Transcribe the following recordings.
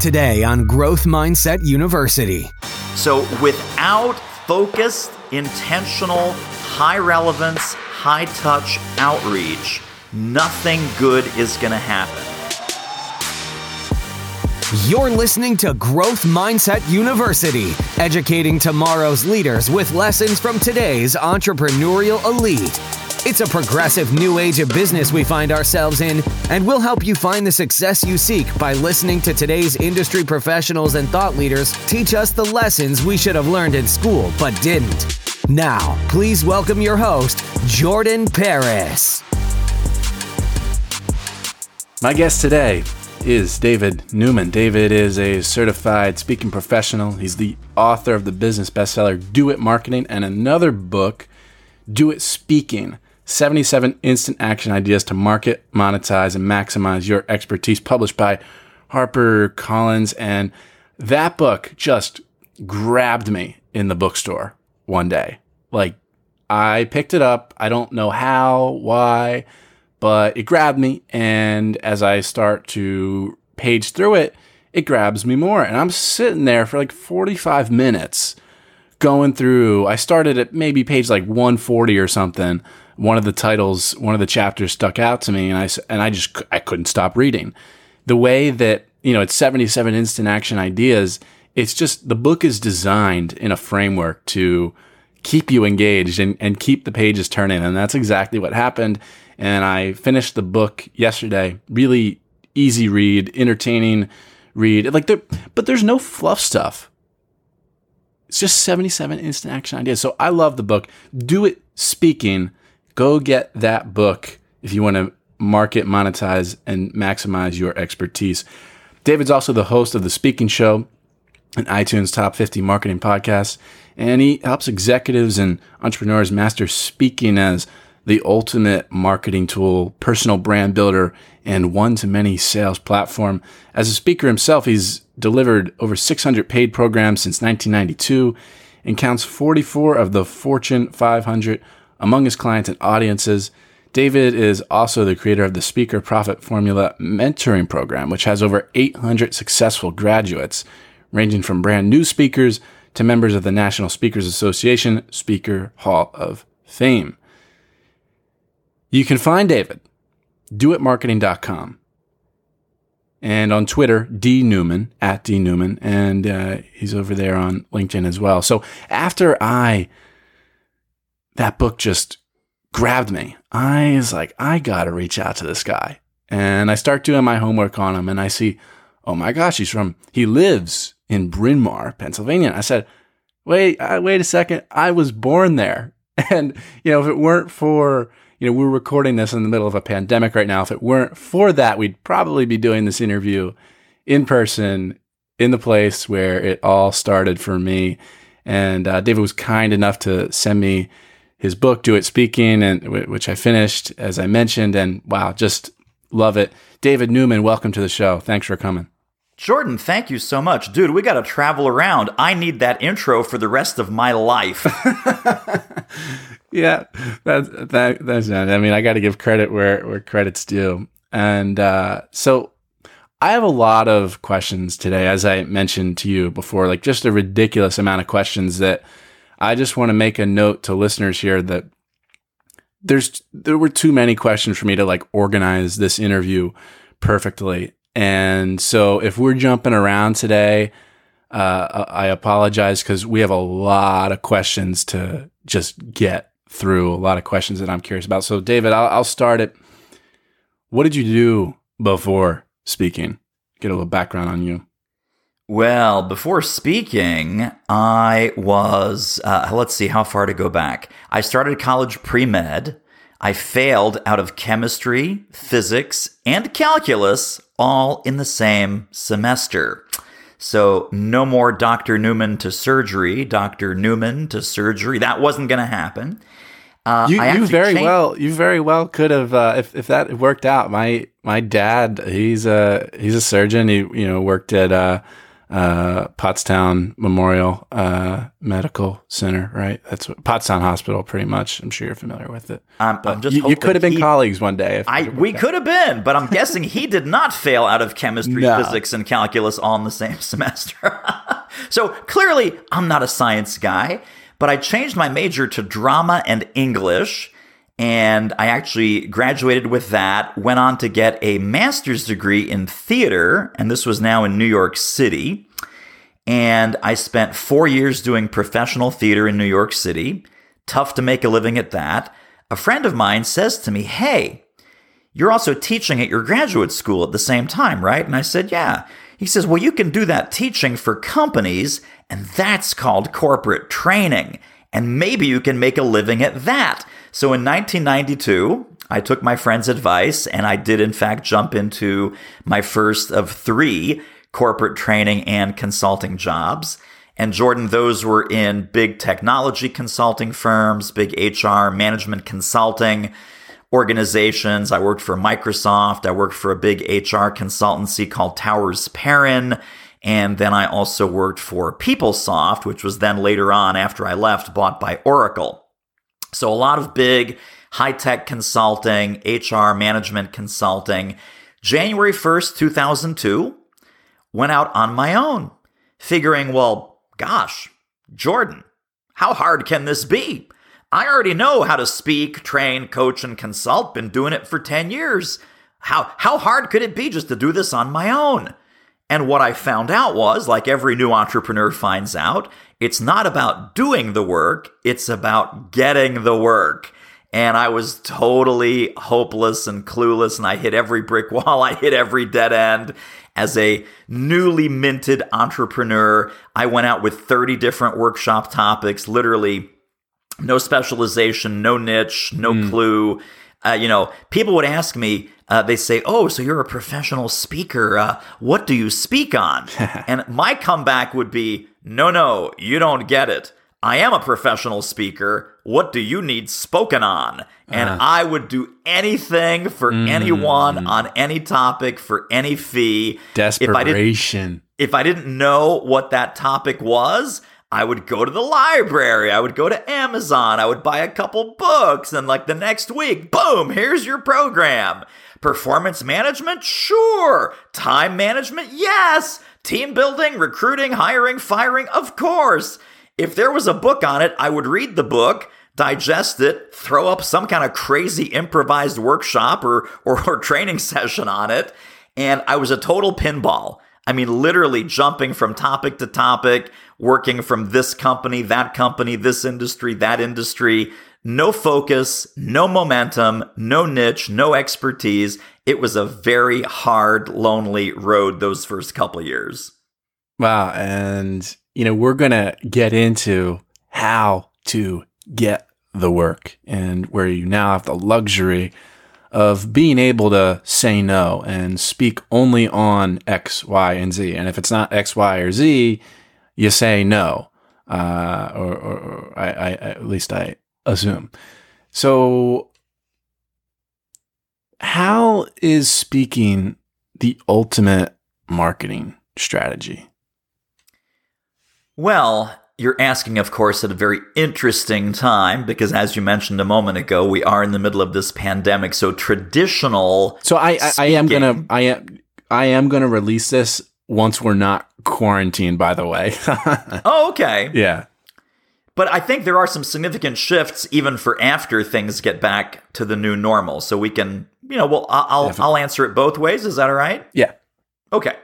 Today on Growth Mindset University. So, without focused, intentional, high relevance, high touch outreach, nothing good is going to happen. You're listening to Growth Mindset University, educating tomorrow's leaders with lessons from today's entrepreneurial elite. It's a progressive new age of business we find ourselves in, and we'll help you find the success you seek by listening to today's industry professionals and thought leaders teach us the lessons we should have learned in school but didn't. Now, please welcome your host, Jordan Paris. My guest today is David Newman. David is a certified speaking professional. He's the author of the business bestseller Do It Marketing and another book, Do It Speaking 77 Instant Action Ideas to Market, Monetize, and Maximize Your Expertise, published by Harper Collins. And that book just grabbed me in the bookstore one day. Like, I picked it up. I don't know how, why, but it grabbed me. And as I start to page through it, it grabs me more. And I'm sitting there for like 45 minutes going through. I started at maybe page like 140 or something one of the titles, one of the chapters stuck out to me, and I and I just I couldn't stop reading. The way that you know it's 77 instant action ideas. It's just the book is designed in a framework to keep you engaged and, and keep the pages turning, and that's exactly what happened. And I finished the book yesterday. Really easy read, entertaining read. Like there, but there's no fluff stuff. It's just 77 instant action ideas. So I love the book. Do it speaking go get that book if you want to market, monetize, and maximize your expertise. David's also the host of The Speaking Show, an iTunes Top 50 marketing podcast, and he helps executives and entrepreneurs master speaking as the ultimate marketing tool, personal brand builder, and one to many sales platform. As a speaker himself, he's delivered over 600 paid programs since 1992 and counts 44 of the Fortune 500 among his clients and audiences. David is also the creator of the Speaker Profit Formula Mentoring Program, which has over 800 successful graduates, ranging from brand new speakers to members of the National Speakers Association Speaker Hall of Fame. You can find David, doitmarketing.com, and on Twitter, D Newman, at D Newman, and uh, he's over there on LinkedIn as well. So after I that book just grabbed me. I was like, I gotta reach out to this guy. And I start doing my homework on him and I see, oh my gosh, he's from, he lives in Bryn Mawr, Pennsylvania. I said, wait, uh, wait a second. I was born there. And, you know, if it weren't for, you know, we're recording this in the middle of a pandemic right now. If it weren't for that, we'd probably be doing this interview in person in the place where it all started for me. And uh, David was kind enough to send me his book, Do It Speaking, and which I finished, as I mentioned, and wow, just love it. David Newman, welcome to the show. Thanks for coming. Jordan, thank you so much. Dude, we got to travel around. I need that intro for the rest of my life. yeah, that's, that, that's not, I mean, I got to give credit where, where credit's due. And uh, so I have a lot of questions today, as I mentioned to you before, like just a ridiculous amount of questions that I just want to make a note to listeners here that there's there were too many questions for me to like organize this interview perfectly. And so if we're jumping around today, uh, I apologize because we have a lot of questions to just get through, a lot of questions that I'm curious about. So, David, I'll, I'll start it. What did you do before speaking? Get a little background on you. Well, before speaking, I was, uh, let's see how far to go back. I started college pre med. I failed out of chemistry, physics, and calculus all in the same semester. So, no more Dr. Newman to surgery, Dr. Newman to surgery. That wasn't going to happen. Uh, you, you very changed- well, you very well could have uh, if if that worked out. My my dad, he's a he's a surgeon. He you know worked at uh, Pottstown Memorial uh, Medical Center, right? That's what Pottstown Hospital, pretty much. I'm sure you're familiar with it. I'm, I'm just you, you could have been he- colleagues one day. If I we could have been, but I'm guessing he did not fail out of chemistry, No. physics, and calculus all in the same semester. so clearly, I'm not a science guy, but I changed my major to drama and English, and I actually graduated with that. Went on to get a master's degree in theater, and this was now in New York City. And I spent four years doing professional theater in New York City. Tough to make a living at that. A friend of mine says to me, Hey, you're also teaching at your graduate school at the same time, right? And I said, Yeah. He says, Well, you can do that teaching for companies, and that's called corporate training. And maybe you can make a living at that. So in 1992, I took my friend's advice and I did, in fact, jump into my first of three corporate training and consulting jobs. And Jordan, those were in big technology consulting firms, big HR management consulting organizations. I worked for Microsoft. I worked for a big HR consultancy called Towers Perrin. And then I also worked for PeopleSoft, which was then later on, after I left, bought by Oracle. So a lot of big high tech consulting, HR management consulting. January 1st, 2002, went out on my own, figuring, well, gosh, Jordan, how hard can this be? I already know how to speak, train, coach, and consult. Been doing it for 10 years. How, how hard could it be just to do this on my own? And what I found out was, like every new entrepreneur finds out, it's not about doing the work, it's about getting the work. And I was totally hopeless and clueless, and I hit every brick wall, I hit every dead end. As a newly minted entrepreneur, I went out with 30 different workshop topics, literally no specialization, no niche, no hmm. clue. Uh, you know, people would ask me, uh, they say, Oh, so you're a professional speaker. Uh, what do you speak on? and my comeback would be, No, no, you don't get it. I am a professional speaker. What do you need spoken on? And I would do anything for anyone on any topic for any fee. If I desperation. if I didn't know what that topic was, I would go to the library. I would go to Amazon. I would buy a couple books. And like the next week, boom, here's your program. Performance management? Sure. Time management? Yes. Team building, recruiting, hiring, firing? Of course. If there was a book on it, I would read the book, digest it, throw up some kind of crazy improvised workshop or, or, or training session on it. And I was a total pinball. I mean, literally jumping from topic to topic, working from this company, that company, this industry, that industry. No focus, no momentum, no niche, no expertise. It was a very hard, lonely road those first couple years. Wow. And, you know, we're going to get into how to get the work and where you now have the luxury of being able to say no and speak only on X, Y, and Z. And if it's not X, Y, or Z, you say no. Uh, or, or, or I, I, at least I assume. So, how is speaking the ultimate marketing strategy? Well, you're asking, of course, at a very interesting time because, as you mentioned a moment ago, we are in the middle of this pandemic. So traditional. So I, I, I am gonna I am I am gonna release this once we're not quarantined. By the way, Oh, okay. yeah. But I think there are some significant shifts even for after things get back to the new normal. So we can, you know, well, I'll I'll answer it both ways. Is that all right? Yeah. Okay.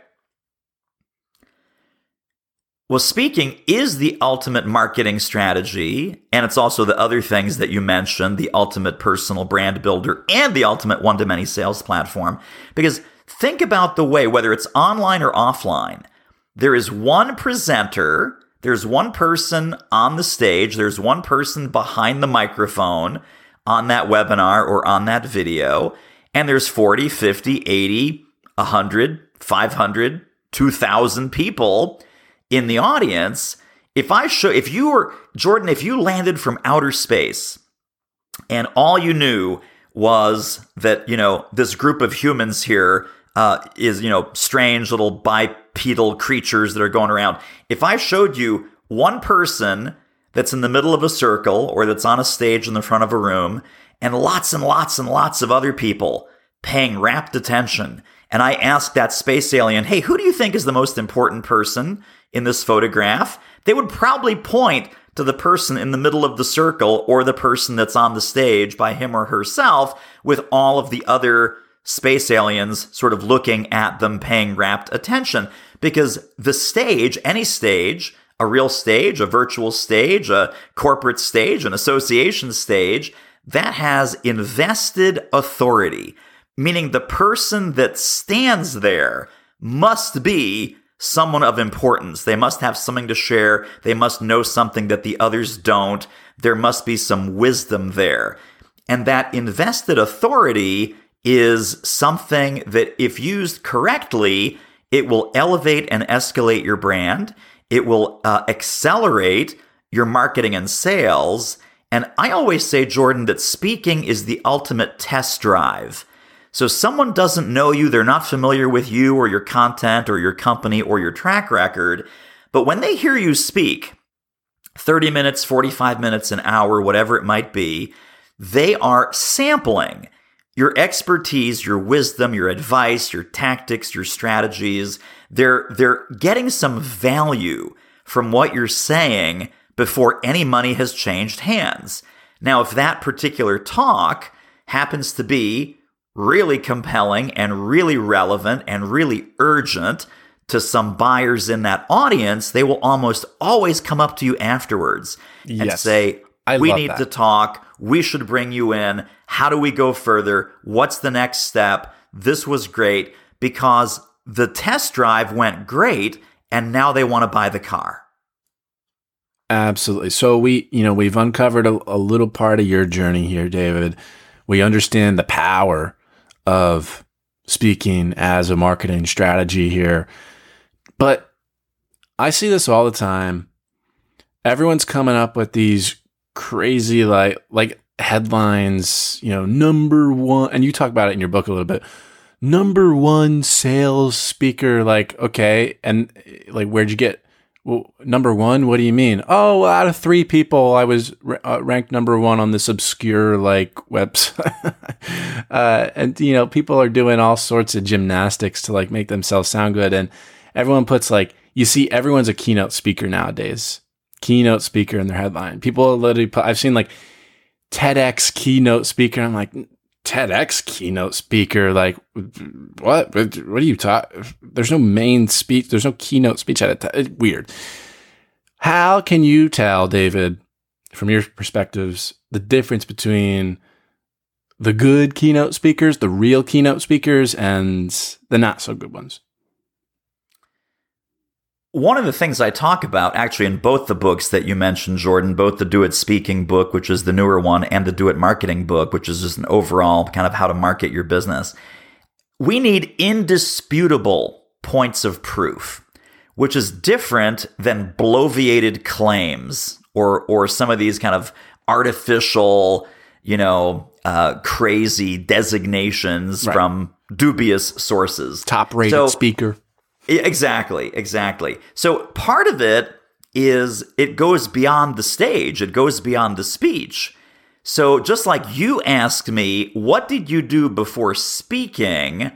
Well, speaking is the ultimate marketing strategy, and it's also the other things that you mentioned the ultimate personal brand builder and the ultimate one to many sales platform. Because think about the way, whether it's online or offline, there is one presenter, there's one person on the stage, there's one person behind the microphone on that webinar or on that video, and there's 40, 50, 80, 100, 500, 2,000 people in the audience. If I show, if you were, Jordan, if you landed from outer space and all you knew was that, you know, this group of humans here uh, is, you know, strange little bipedal creatures that are going around. If I showed you one person that's in the middle of a circle or that's on a stage in the front of a room and lots and lots and lots of other people paying rapt attention, and I asked that space alien, hey, who do you think is the most important person in this photograph? They would probably point to the person in the middle of the circle or the person that's on the stage by him or herself with all of the other space aliens sort of looking at them paying rapt attention because the stage, any stage, a real stage, a virtual stage, a corporate stage, an association stage, that has invested authority, meaning the person that stands there must be someone of importance. They must have something to share. They must know something that the others don't. There must be some wisdom there. And that invested authority is something that, if used correctly, it will elevate and escalate your brand. It will uh, accelerate your marketing and sales. And I always say, Jordan, that speaking is the ultimate test drive. So someone doesn't know you, they're not familiar with you or your content or your company or your track record. But when they hear you speak, 30 minutes, 45 minutes, an hour, whatever it might be, they are sampling your expertise, your wisdom, your advice, your tactics, your strategies. They're, they're getting some value from what you're saying before any money has changed hands. Now, if that particular talk happens to be really compelling and really relevant and really urgent to some buyers in that audience, they will almost always come up to you afterwards and say, I We need that. to talk. We should bring you in. How do we go further? What's the next step? This was great because the test drive went great and now they want to buy the car. Absolutely. So we, you know, we've uncovered a, a little part of your journey here, David. We understand the power of speaking as a marketing strategy here. But I see this all the time. Everyone's coming up with these crazy like like headlines, you know, number 1 and you talk about it in your book a little bit. Number 1 sales speaker like okay, and like where'd you get well, number one, what do you mean? Oh, out of three people, I was uh, ranked number one on this obscure like website. uh, and you know, people are doing all sorts of gymnastics to like make themselves sound good, and everyone puts like you see, everyone's a keynote speaker nowadays. Keynote speaker in their headline. People literally put. I've seen like TEDx keynote speaker. I'm like TEDx keynote speaker. Like what? What are you talking? There's no main speech. There's no keynote speech at it. It's eh, weird. How can you tell, David, from your perspectives, the difference between the good keynote speakers, the real keynote speakers, and the not so good ones? One of the things I talk about actually in both the books that you mentioned, Jordan, both the Do It Speaking book, which is the newer one, and the Do It Marketing book, which is just an overall kind of how to market your business. We need indisputable points of proof, which is different than bloviated claims or or some of these kind of artificial, you know, uh, crazy designations Right. from dubious sources. Top rated So- speaker. Exactly, exactly. So part of it is it goes beyond the stage, it goes beyond the speech. So just like you asked me, what did you do before speaking?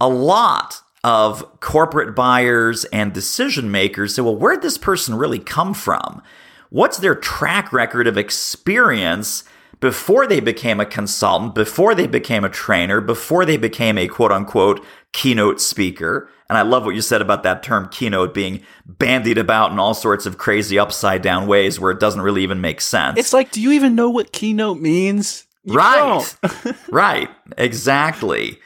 A lot of corporate buyers and decision makers say, well, where'd this person really come from? What's their track record of experience before they became a consultant, before they became a trainer, before they became a quote unquote keynote speaker? And I love what you said about that term keynote being bandied about in all sorts of crazy upside down ways where it doesn't really even make sense. It's like, do you even know what keynote means? You right. right. Exactly.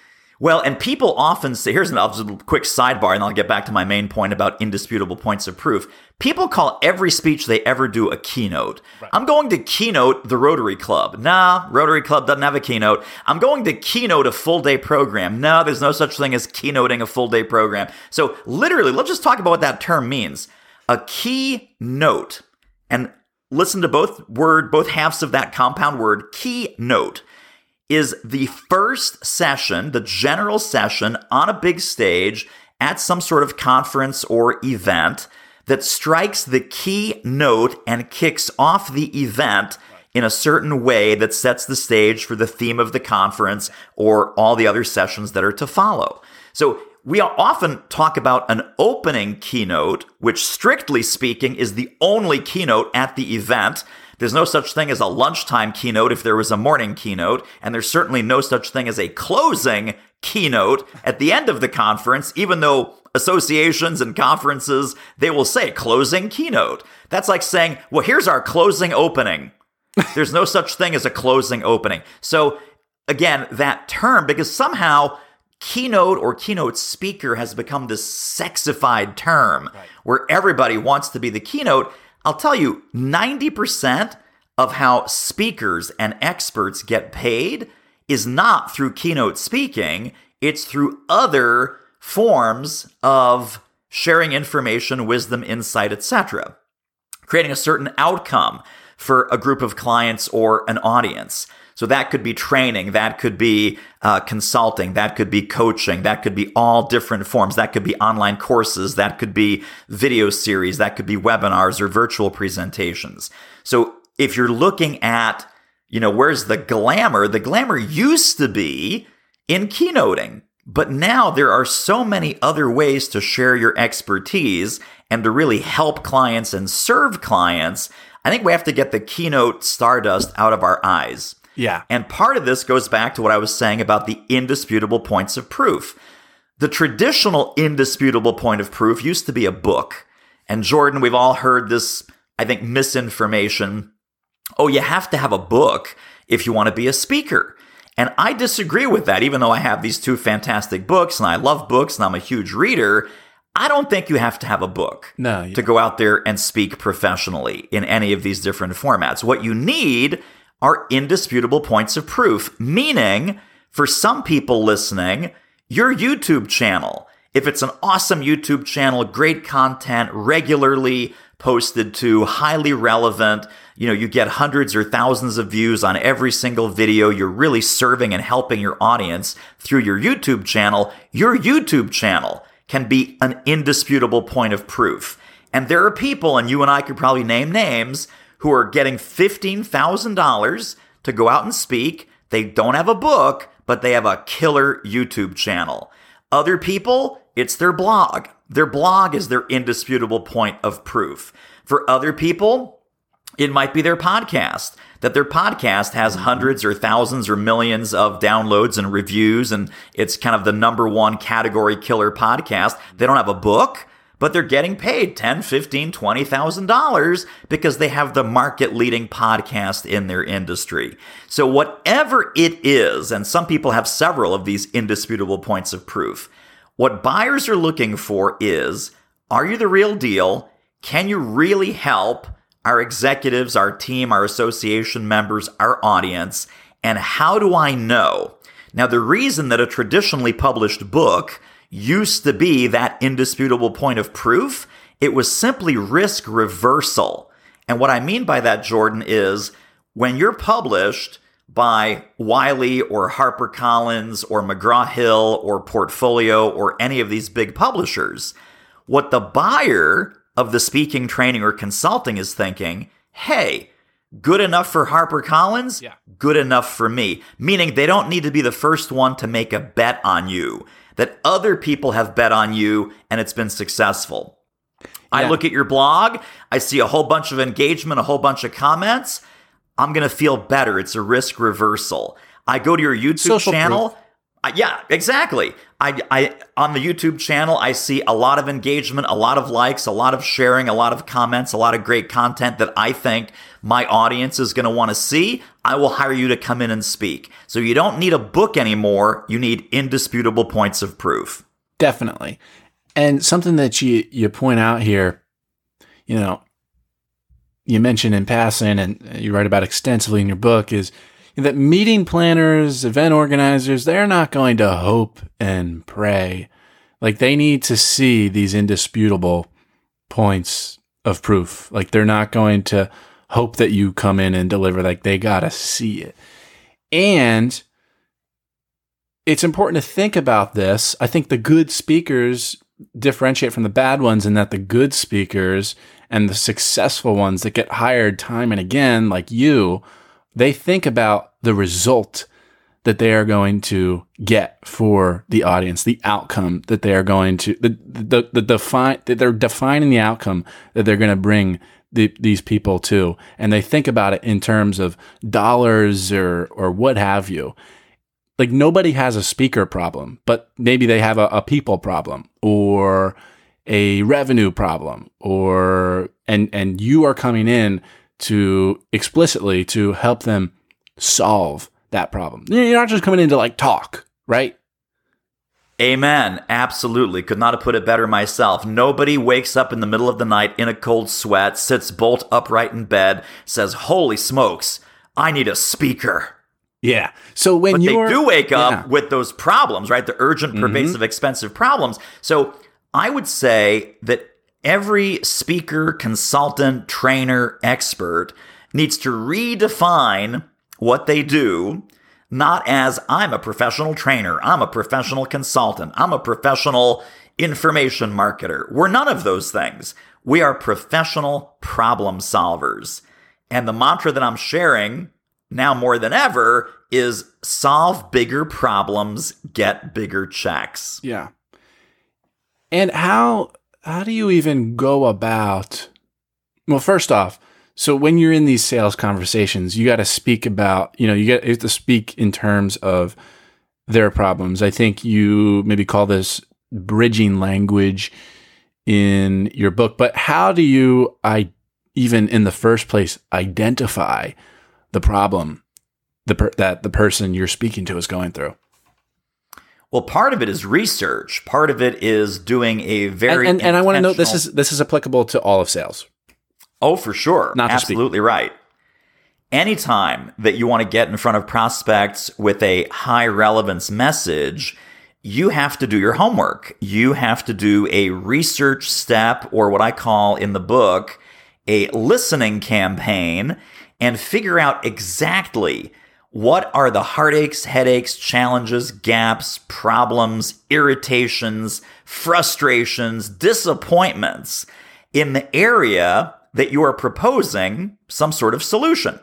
Well, and people often say, here's an a quick sidebar, and I'll get back to my main point about indisputable points of proof. People call every speech they ever do a keynote. I'm going to keynote the Rotary Club. Nah, Rotary Club doesn't have a keynote. I'm going to keynote a full day program. No, there's no such thing as keynoting a full day program. So, literally, let's just talk about what that term means. A keynote, and listen to both word, both halves of that compound word, keynote is the first session, the general session on a big stage at some sort of conference or event that strikes the key note and kicks off the event in a certain way that sets the stage for the theme of the conference or all the other sessions that are to follow. So we often talk about an opening keynote, which strictly speaking is the only keynote at the event. There's no such thing as a lunchtime keynote if there was a morning keynote, and there's certainly no such thing as a closing keynote at the end of the conference, even though associations and conferences, they will say closing keynote. That's like saying, well, here's our closing opening. There's no such thing as a closing opening. So again, that term, because somehow keynote or keynote speaker has become this sexified term right. where everybody wants to be the keynote. I'll tell you, 90% of how speakers and experts get paid is not through keynote speaking, it's through other forms of sharing information, wisdom, insight, etc. Creating a certain outcome for a group of clients or an audience. So that could be training, that could be uh, consulting, that could be coaching, that could be all different forms. That could be online courses, that could be video series, that could be webinars or virtual presentations. So if you're looking at, you know, where's the glamour? The glamour used to be in keynoting. But now there are so many other ways to share your expertise and to really help clients and serve clients. I think we have to get the keynote stardust out of our eyes. Yeah. And part of this goes back to what I was saying about the indisputable points of proof. The traditional indisputable point of proof used to be a book. And Jordan, we've all heard this, I think, misinformation. Oh, you have to have a book if you want to be a speaker. And I disagree with that, even though I have these two fantastic books and I love books and I'm a huge reader. I don't think you have to have a book no, to go out there and speak professionally in any of these different formats. What you need are indisputable points of proof, meaning for some people listening, your YouTube channel. If it's an awesome YouTube channel, great content, regularly posted to, highly relevant, you know, you get hundreds or thousands of views on every single video. You're really serving and helping your audience through your YouTube channel. Your YouTube channel can be an indisputable point of proof. And there are people, and you and I could probably name names, who are getting $15,000 to go out and speak. They don't have a book, but they have a killer YouTube channel. Other people, it's their blog. Their blog is their indisputable point of proof. For other people, it might be their podcast, that their podcast has mm-hmm. hundreds or thousands or millions of downloads and reviews, and it's kind of the number one category killer podcast. They don't have a book but they're getting paid 10, 15, 20,000 dollars because they have the market leading podcast in their industry. So whatever it is, and some people have several of these indisputable points of proof, what buyers are looking for is, are you the real deal? Can you really help our executives, our team, our association members, our audience? And how do I know? Now, the reason that a traditionally published book used to be that indisputable point of proof. It was simply risk reversal. And what I mean by that, Jordan, is when you're published by Wiley or HarperCollins or McGraw Hill or Portfolio or any of these big publishers, what the buyer of the speaking, training, or consulting is thinking, hey, good enough for HarperCollins, yeah. good enough for me. Meaning they don't need to be the first one to make a bet on you that other people have bet on you and it's been successful. Yeah. I look at your blog, I see a whole bunch of engagement, a whole bunch of comments. I'm going to feel better. It's a risk reversal. I go to your YouTube Social channel. Proof. I, yeah, exactly. I, I on the YouTube channel, I see a lot of engagement, a lot of likes, a lot of sharing, a lot of comments, a lot of great content that I think my audience is going to want to see. I will hire you to come in and speak. So you don't need a book anymore. You need indisputable points of proof. Definitely. And something that you you point out here, you know, you mentioned in passing and you write about extensively in your book is that meeting planners, event organizers, they're not going to hope and pray. Like they need to see these indisputable points of proof. Like they're not going to hope that you come in and deliver. Like they got to see it. And it's important to think about this. I think the good speakers differentiate from the bad ones in that the good speakers and the successful ones that get hired time and again, like you, they think about the result that they are going to get for the audience, the outcome that they are going to, the, the, the define, that they're defining the outcome that they're going to bring the, these people to. And they think about it in terms of dollars or, or what have you like nobody has a speaker problem, but maybe they have a, a people problem or a revenue problem or and and you are coming in to explicitly to help them solve that problem. You're not just coming in to like talk, right? Amen. Absolutely. Could not have put it better myself. Nobody wakes up in the middle of the night in a cold sweat, sits bolt upright in bed, says, Holy smokes, I need a speaker. Yeah. So when you do wake up yeah. with those problems, right? The urgent, mm-hmm. pervasive, mm-hmm. expensive problems. So I would say that every speaker, consultant, trainer, expert needs to redefine what they do, not as I'm a professional trainer, I'm a professional consultant, I'm a professional information marketer. We're none of those things. We are professional problem solvers. And the mantra that I'm sharing now more than ever is solve bigger problems, get bigger checks. Yeah. And how how do you even go about Well, first off, so when you're in these sales conversations, you got to speak about, you know, you got to speak in terms of their problems. I think you maybe call this bridging language in your book, but how do you I even in the first place identify the problem the per- that the person you're speaking to is going through? Well, part of it is research. Part of it is doing a very and, and, and I want to note this is this is applicable to all of sales. Oh, for sure, Not absolutely right. Anytime that you want to get in front of prospects with a high relevance message, you have to do your homework. You have to do a research step, or what I call in the book, a listening campaign and figure out exactly what are the heartaches, headaches, challenges, gaps, problems, irritations, frustrations, disappointments in the area that you are proposing some sort of solution.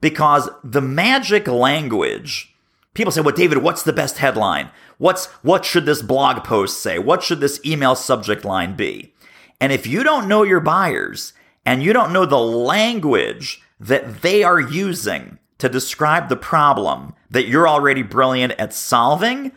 Because the magic language, people say, well, David, what's the best headline? What's, what should this blog post say? What should this email subject line be? And if you don't know your buyers and you don't know the language that they are using to describe the problem that you're already brilliant at solving,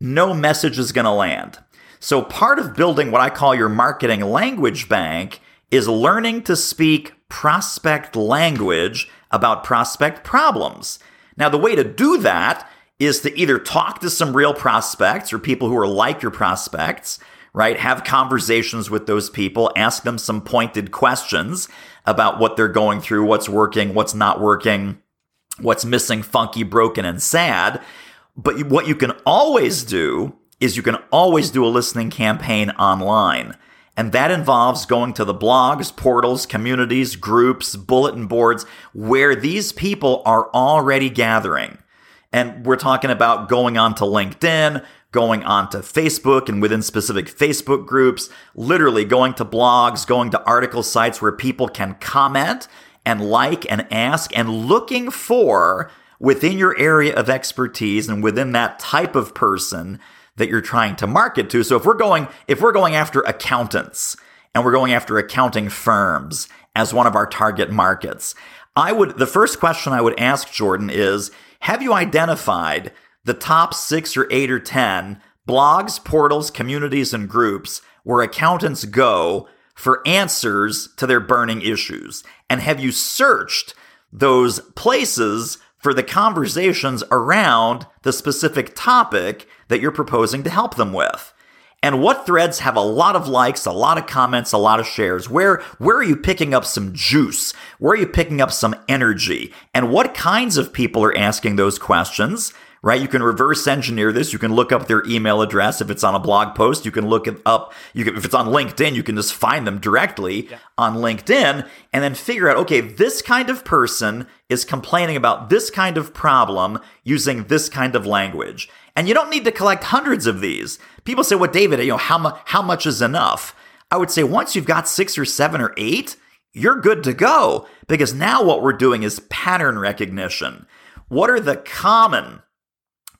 no message is going to land. So, part of building what I call your marketing language bank is learning to speak prospect language about prospect problems. Now, the way to do that is to either talk to some real prospects or people who are like your prospects, right? Have conversations with those people, ask them some pointed questions about what they're going through, what's working, what's not working, what's missing, funky, broken, and sad. But what you can always do is you can always do a listening campaign online. And that involves going to the blogs, portals, communities, groups, bulletin boards where these people are already gathering. And we're talking about going on to LinkedIn, going on to Facebook and within specific Facebook groups, literally going to blogs, going to article sites where people can comment and like and ask and looking for within your area of expertise and within that type of person that you're trying to market to. So if we're going if we're going after accountants and we're going after accounting firms as one of our target markets, I would the first question I would ask Jordan is have you identified the top six or eight or 10 blogs, portals, communities, and groups where accountants go for answers to their burning issues? And have you searched those places for the conversations around the specific topic that you're proposing to help them with? And what threads have a lot of likes, a lot of comments, a lot of shares? Where where are you picking up some juice? Where are you picking up some energy? And what kinds of people are asking those questions? Right? You can reverse engineer this. You can look up their email address if it's on a blog post. You can look it up. You can, if it's on LinkedIn, you can just find them directly yeah. on LinkedIn and then figure out, okay, this kind of person is complaining about this kind of problem using this kind of language. And you don't need to collect hundreds of these. People say, "What, well, David? You know how much? How much is enough?" I would say once you've got six or seven or eight, you're good to go because now what we're doing is pattern recognition. What are the common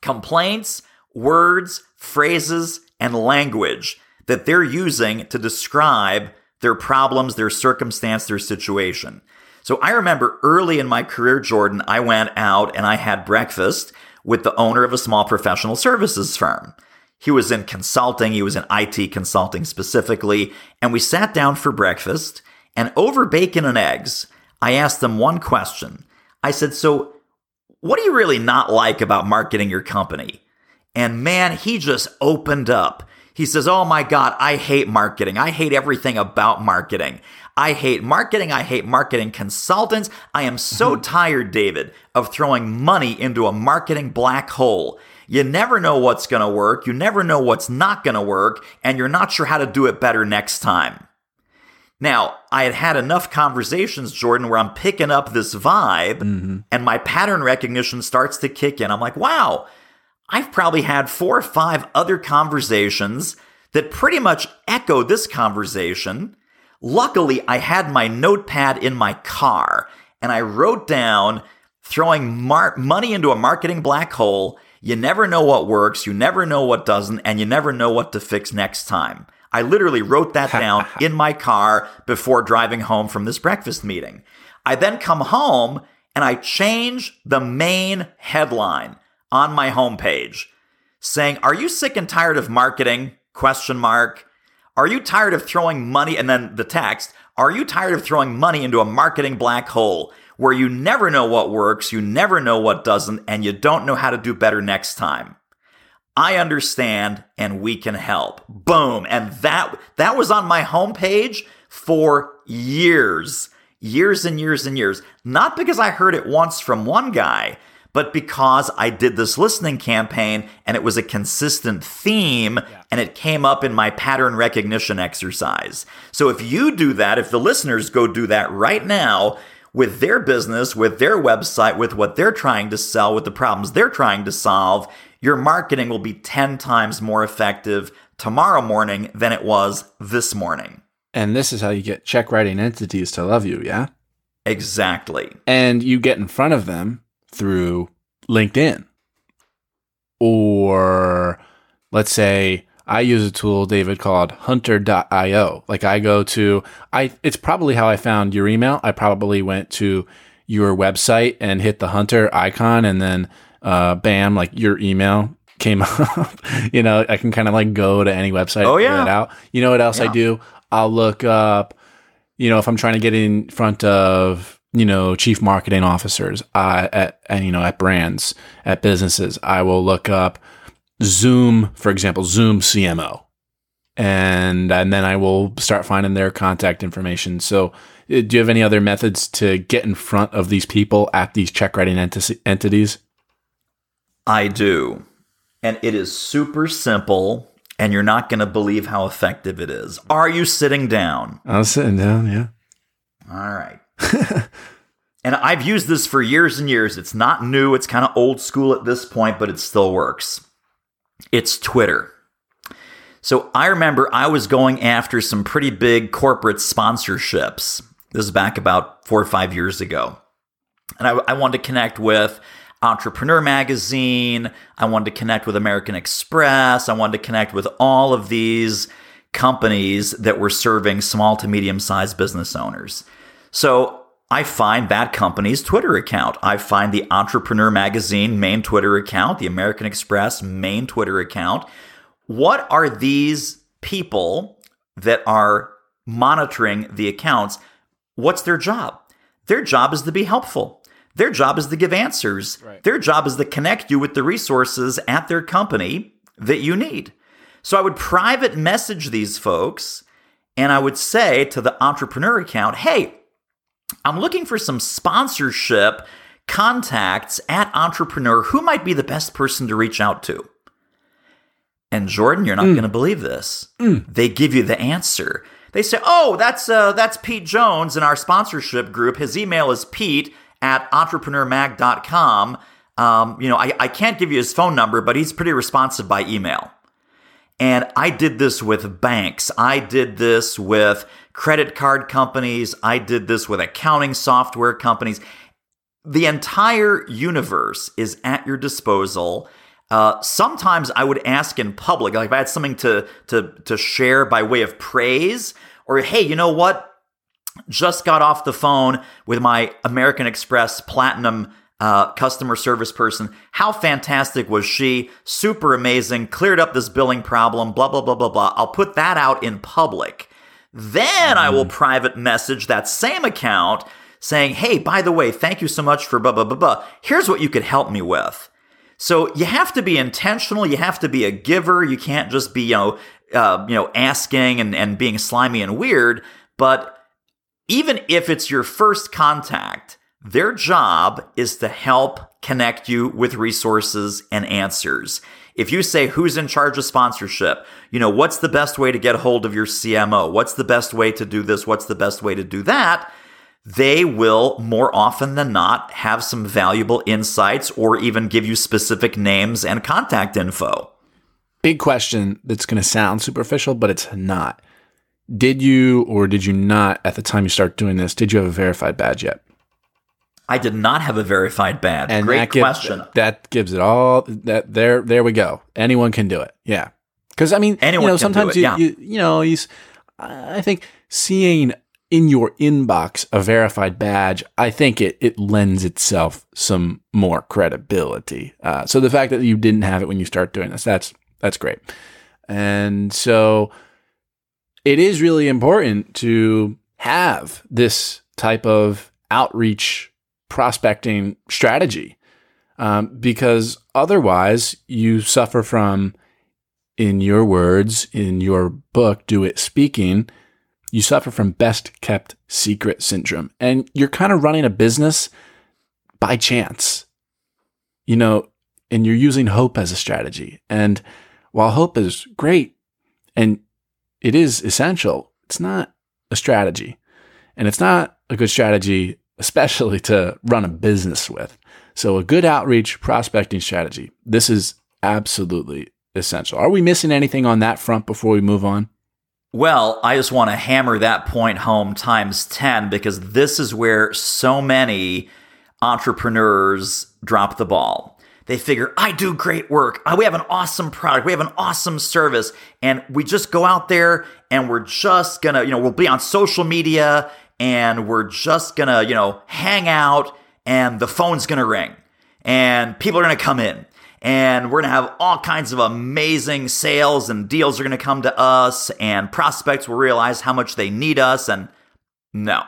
complaints, words, phrases, and language that they're using to describe their problems, their circumstance, their situation? So I remember early in my career, Jordan, I went out and I had breakfast with the owner of a small professional services firm. He was in consulting, he was in IT consulting specifically, and we sat down for breakfast. And over bacon and eggs, I asked them one question. I said, So, what do you really not like about marketing your company? And man, he just opened up. He says, Oh my God, I hate marketing. I hate everything about marketing. I hate marketing. I hate marketing consultants. I am so mm-hmm. tired, David, of throwing money into a marketing black hole. You never know what's going to work. You never know what's not going to work. And you're not sure how to do it better next time. Now, I had had enough conversations, Jordan, where I'm picking up this vibe mm-hmm. and my pattern recognition starts to kick in. I'm like, wow, I've probably had four or five other conversations that pretty much echo this conversation. Luckily, I had my notepad in my car and I wrote down throwing mar- money into a marketing black hole you never know what works, you never know what doesn't, and you never know what to fix next time. I literally wrote that down in my car before driving home from this breakfast meeting. I then come home and I change the main headline on my homepage saying, "Are you sick and tired of marketing?" question mark. Are you tired of throwing money and then the text, "Are you tired of throwing money into a marketing black hole?" where you never know what works, you never know what doesn't, and you don't know how to do better next time. I understand and we can help. Boom. And that that was on my homepage for years. Years and years and years. Not because I heard it once from one guy, but because I did this listening campaign and it was a consistent theme yeah. and it came up in my pattern recognition exercise. So if you do that, if the listeners go do that right now, with their business, with their website, with what they're trying to sell, with the problems they're trying to solve, your marketing will be 10 times more effective tomorrow morning than it was this morning. And this is how you get check writing entities to love you, yeah? Exactly. And you get in front of them through LinkedIn. Or let's say I use a tool, David, called hunter.io. Like I go to, I, it's probably how I found your email. I probably went to your website and hit the hunter icon and then, uh, bam, like your email came up. you know, I can kind of like go to any website. Oh, yeah. Out. You know what else yeah. I do? I'll look up, you know, if I'm trying to get in front of, you know, chief marketing officers uh, at, and, you know, at brands, at businesses, I will look up, Zoom, for example, Zoom CMO. And and then I will start finding their contact information. So, uh, do you have any other methods to get in front of these people at these check writing enti- entities? I do. And it is super simple, and you're not going to believe how effective it is. Are you sitting down? I'm sitting down, yeah. All right. and I've used this for years and years. It's not new, it's kind of old school at this point, but it still works. It's Twitter. So I remember I was going after some pretty big corporate sponsorships. This is back about four or five years ago. And I, I, wanted to connect with Entrepreneur Magazine. I wanted to connect with American Express. I wanted to connect with all of these companies that were serving small to medium sized business owners. So I find that company's Twitter account. I find the Entrepreneur Magazine main Twitter account, the American Express main Twitter account. What are these people that are monitoring the accounts? What's their job? Their job is to be helpful. Their job is to give answers. Right. Their job is to connect you with the resources at their company that you need. So I would private message these folks and I would say to the entrepreneur account, hey, I'm looking for some sponsorship contacts at Entrepreneur. Who might be the best person to reach out to? And Jordan, you're not mm. going to believe this. Mm. They give you the answer. They say, "Oh, that's uh, that's Pete Jones in our sponsorship group. His email is Pete at entrepreneurmag.com. um, you know, I, I can't give you his phone number, but he's pretty responsive by email. And I did this with banks. I did this with credit card companies. I did this with accounting software companies. The entire universe is at your disposal. Uh, sometimes I would ask in public, like if I had something to to to share by way of praise, or hey, you know what? Just got off the phone with my American Express Platinum uh, customer service person. How fantastic was she? Super amazing. Cleared up this billing problem. Blah blah blah blah blah. I'll put that out in public. Then I will private message that same account saying, "Hey, by the way, thank you so much for blah blah blah blah. Here's what you could help me with." So you have to be intentional. You have to be a giver. You can't just be, you know, uh, you know, asking and, and being slimy and weird. But even if it's your first contact, their job is to help connect you with resources and answers. If you say who's in charge of sponsorship, you know, what's the best way to get hold of your CMO? What's the best way to do this? What's the best way to do that? They will more often than not have some valuable insights or even give you specific names and contact info. Big question that's going to sound superficial, but it's not. Did you or did you not at the time you start doing this? Did you have a verified badge yet? I did not have a verified badge. And Great that gives, question. That gives it all. That there, there we go. Anyone can do it. Yeah, because I mean, anyone you know, sometimes you, yeah. you, you know, you, I think seeing in your inbox a verified badge, I think it it lends itself some more credibility. Uh, so the fact that you didn't have it when you start doing this, that's that's great. And so it is really important to have this type of outreach prospecting strategy um, because otherwise you suffer from, in your words, in your book, Do It Speaking, you suffer from best kept secret syndrome. And you're kind of running a business by chance, you know, and you're using hope as a strategy. And while hope is great and it is essential, it's not a strategy. And it's not a good strategy especially to run a business with. So, a good outreach prospecting strategy. This is absolutely essential. Are we missing anything on that front before we move on? Well, I just want to hammer that point home times 10 because this is where so many entrepreneurs drop the ball. They figure, I do great work. Uh, we have an awesome product. We have an awesome service. And we just go out there and we're just going to, you know, we'll be on social media and we're just gonna, you know, hang out and the phone's gonna ring and people are gonna come in and we're gonna have all kinds of amazing sales and deals are gonna come to us and prospects will realize how much they need us and no.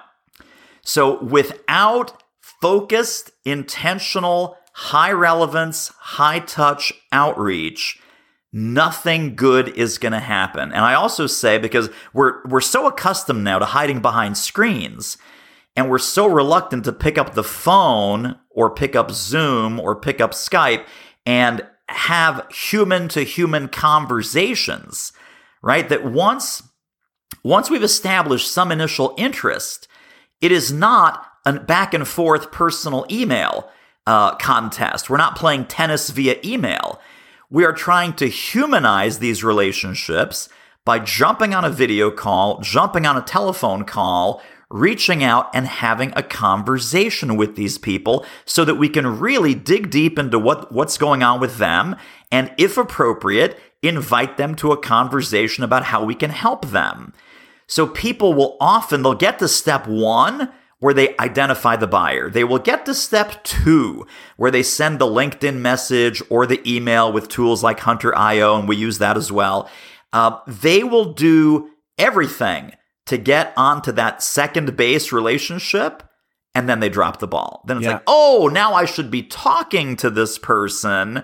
So without focused, intentional, high relevance, high touch outreach, nothing good is going to happen. And I also say because we're we're so accustomed now to hiding behind screens and we're so reluctant to pick up the phone or pick up Zoom or pick up Skype and have human to human conversations, right? That once once we've established some initial interest, it is not a back and forth personal email uh, contest. We're not playing tennis via email we are trying to humanize these relationships by jumping on a video call, jumping on a telephone call, reaching out and having a conversation with these people so that we can really dig deep into what, what's going on with them and, if appropriate, invite them to a conversation about how we can help them. So people will often, they'll get to step one where they identify the buyer. They will get to step two, where they send the LinkedIn message or the email with tools like Hunter.io, and we use that as well. Uh, they will do everything to get onto that second base relationship, and then they drop the ball. Then it's yeah. like, oh, now I should be talking to this person.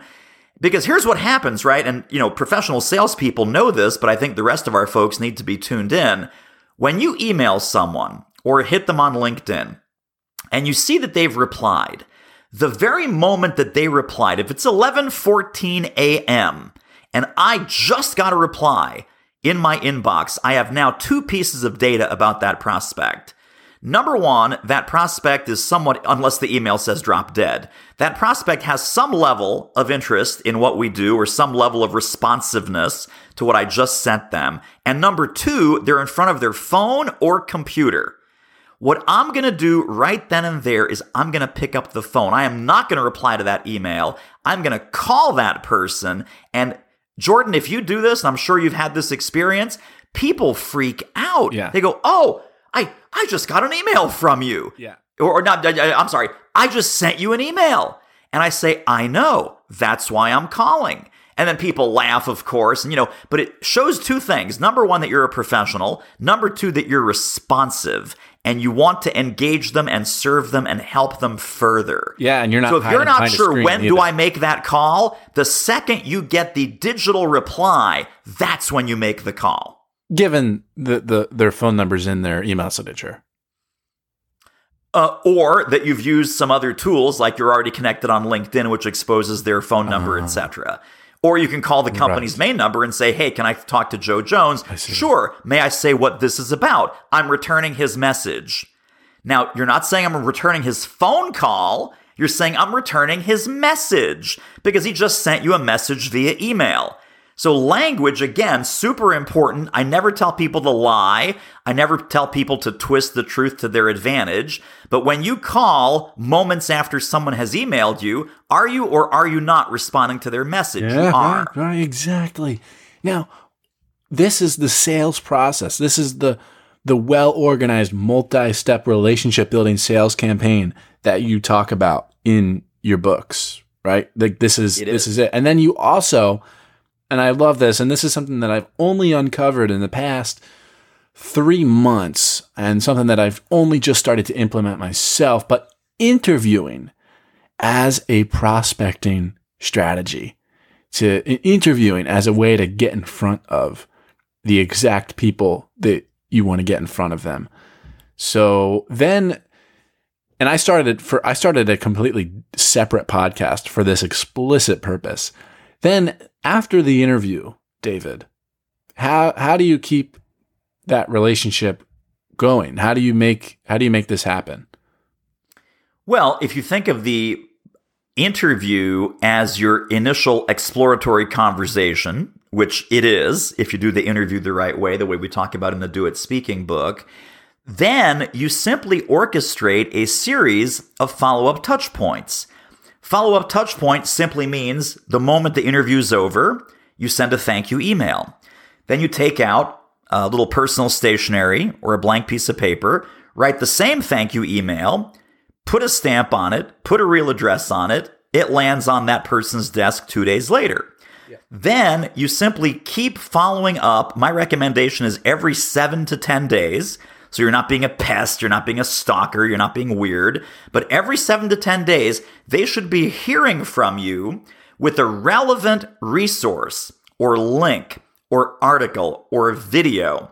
Because here's what happens, right? And, you know, professional salespeople know this, but I think the rest of our folks need to be tuned in. When you email someone, or hit them on LinkedIn and you see that they've replied, the very moment that they replied, if it's 11:14 a.m. and I just got a reply in my inbox, I have now two pieces of data about that prospect. Number one, that prospect is somewhat, unless the email says drop dead, that prospect has some level of interest in what we do or some level of responsiveness to what I just sent them. And number two, they're in front of their phone or computer. What I'm going to do right then and there is I'm going to pick up the phone. I am not going to reply to that email. I'm going to call that person. And Jordan, if you do this, and I'm sure you've had this experience, people freak out. Yeah. They go, Oh, I, I just got an email from you. Yeah. Or, or not, I'm sorry. I just sent you an email. And I say, I know. That's why I'm calling. And then people laugh, of course, and you know, but it shows two things. Number one, that you're a professional. Number two, that you're responsive and you want to engage them and serve them and help them further. Yeah, and you're not. So if you're not sure when do. I make that call, the second you get the digital reply, that's when you make the call. given the, the their phone numbers in their email signature. Uh, or that you've used some other tools like you're already connected on LinkedIn, which exposes their phone number, Ah. etc. Or you can call the company's main number and say, "Hey, can I talk to Joe Jones?" Sure. May I say what this is about? I'm returning his message. Now, you're not saying I'm returning his phone call. You're saying I'm returning his message because he just sent you a message via email. So, language, again, super important. I never tell people to lie. I never tell people to twist the truth to their advantage. But when you call moments after someone has emailed you, are you or are you not responding to their message? you are. right, right, exactly. Now, this is the sales process. This is the the well organized, multi step relationship building sales campaign that you talk about in your books, right? Like this is It this is. is it. And then you also, and I love this, and this is something that I've only uncovered in the past three months, and something that I've only just started to implement myself. But interviewing as a prospecting strategy to interviewing as a way to get in front of the exact people that you want to get in front of them. So then and I started for I started a completely separate podcast for this explicit purpose. Then after the interview, David, how how do you keep that relationship going? How do you make how do you make this happen? Well, if you think of the interview as your initial exploratory conversation, which it is, if you do the interview the right way, the way we talk about in the Do It Speaking book, then you simply orchestrate a series of follow up touch points. Follow up touch point simply means the moment the interview's over, you send a thank you email. Then you take out a little personal stationery or a blank piece of paper, write the same thank you email, put a stamp on it, put a real address on it. It lands on that person's desk two days later. Then you simply keep following up. My recommendation is every seven to 10 days. So you're not being a pest, you're not being a stalker, you're not being weird. But every seven to 10 days, they should be hearing from you with a relevant resource or link or article or video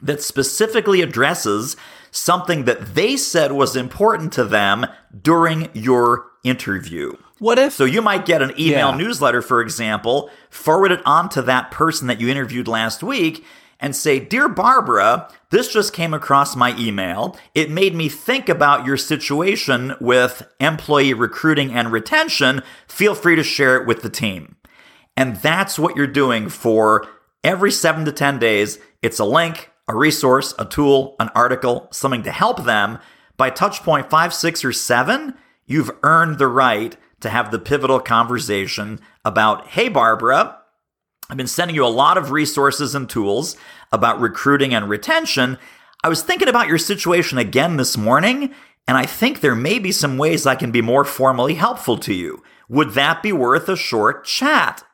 that specifically addresses something that they said was important to them during your interview. What if So you might get an email Yeah. newsletter, for example, forward it on to that person that you interviewed last week and say, Dear Barbara, this just came across my email. It made me think about your situation with employee recruiting and retention. Feel free to share it with the team. And that's what you're doing for every seven to 10 days. It's a link, a resource, a tool, an article, something to help them. By touch point five, six, or seven, you've earned the right to have the pivotal conversation about, hey, Barbara, I've been sending you a lot of resources and tools about recruiting and retention. I was thinking about your situation again this morning, and I think there may be some ways I can be more formally helpful to you. Would that be worth a short chat?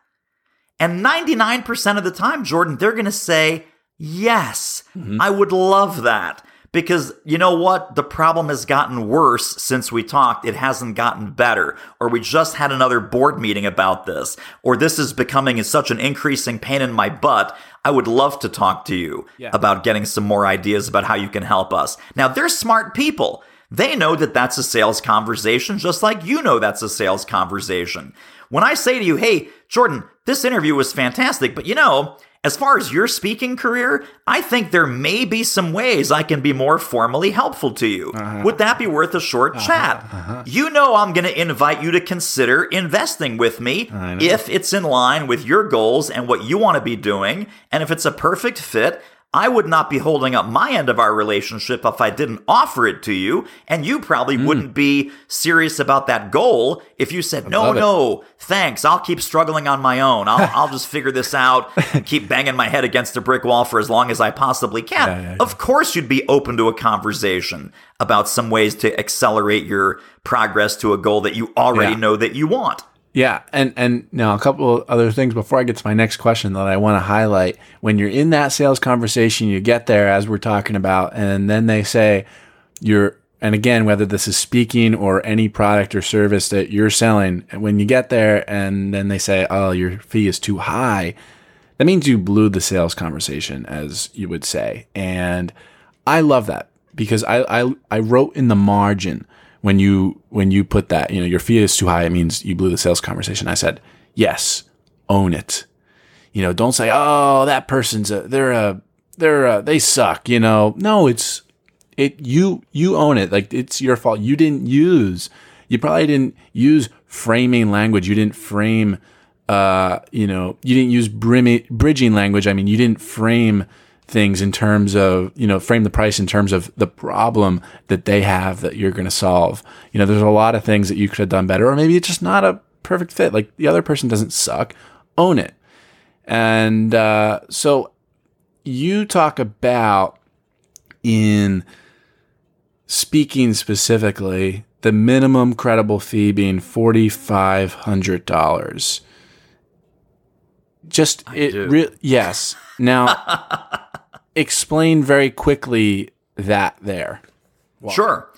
And 99% of the time, Jordan, they're going to say, yes, mm-hmm. I would love that. Because you know what? The problem has gotten worse since we talked. It hasn't gotten better. Or we just had another board meeting about this. Or this is becoming such an increasing pain in my butt. I would love to talk to you Yeah. about getting some more ideas about how you can help us. Now, they're smart people. They know that that's a sales conversation, just like you know that's a sales conversation. When I say to you, hey, Jordan, this interview was fantastic, but you know, as far as your speaking career, I think there may be some ways I can be more formally helpful to you. Uh-huh. Would that be worth a short uh-huh. chat? Uh-huh. You know, I'm going to invite you to consider investing with me if it's in line with your goals and what you want to be doing. And if it's a perfect fit, I would not be holding up my end of our relationship if I didn't offer it to you, and you probably mm. wouldn't be serious about that goal if you said, "No, no, thanks. I'll keep struggling on my own. I'll, I'll just figure this out. keep banging my head against a brick wall for as long as I possibly can." Yeah, yeah, yeah. Of course, you'd be open to a conversation about some ways to accelerate your progress to a goal that you already know that you want. Yeah, and and now a couple other things before I get to my next question that I want to highlight. When you're in that sales conversation, you get there as we're talking about, and then they say you're and again whether this is speaking or any product or service that you're selling, when you get there and then they say, "Oh, your fee is too high," that means you blew the sales conversation, as you would say, and I love that because I I, I wrote in the margin when you when you put that, you know, your fee is too high, it means you blew the sales conversation. I said, yes, own it. You know, don't say, oh, that person's a they're a they're a, they suck. You know, no, it's it you you own it. Like it's your fault. You didn't use. You probably didn't use framing language. You didn't frame. Uh, you know, you didn't use bridging language. I mean, you didn't frame things in terms of, you know, frame the price in terms of the problem that they have that you're going to solve. You know, there's a lot of things that you could have done better, or maybe it's just not a perfect fit. Like the other person doesn't suck. Own it. And uh, so you talk about in speaking specifically the minimum credible fee being $4,500. Just it re- yes. Now explain very quickly that there. Well, sure.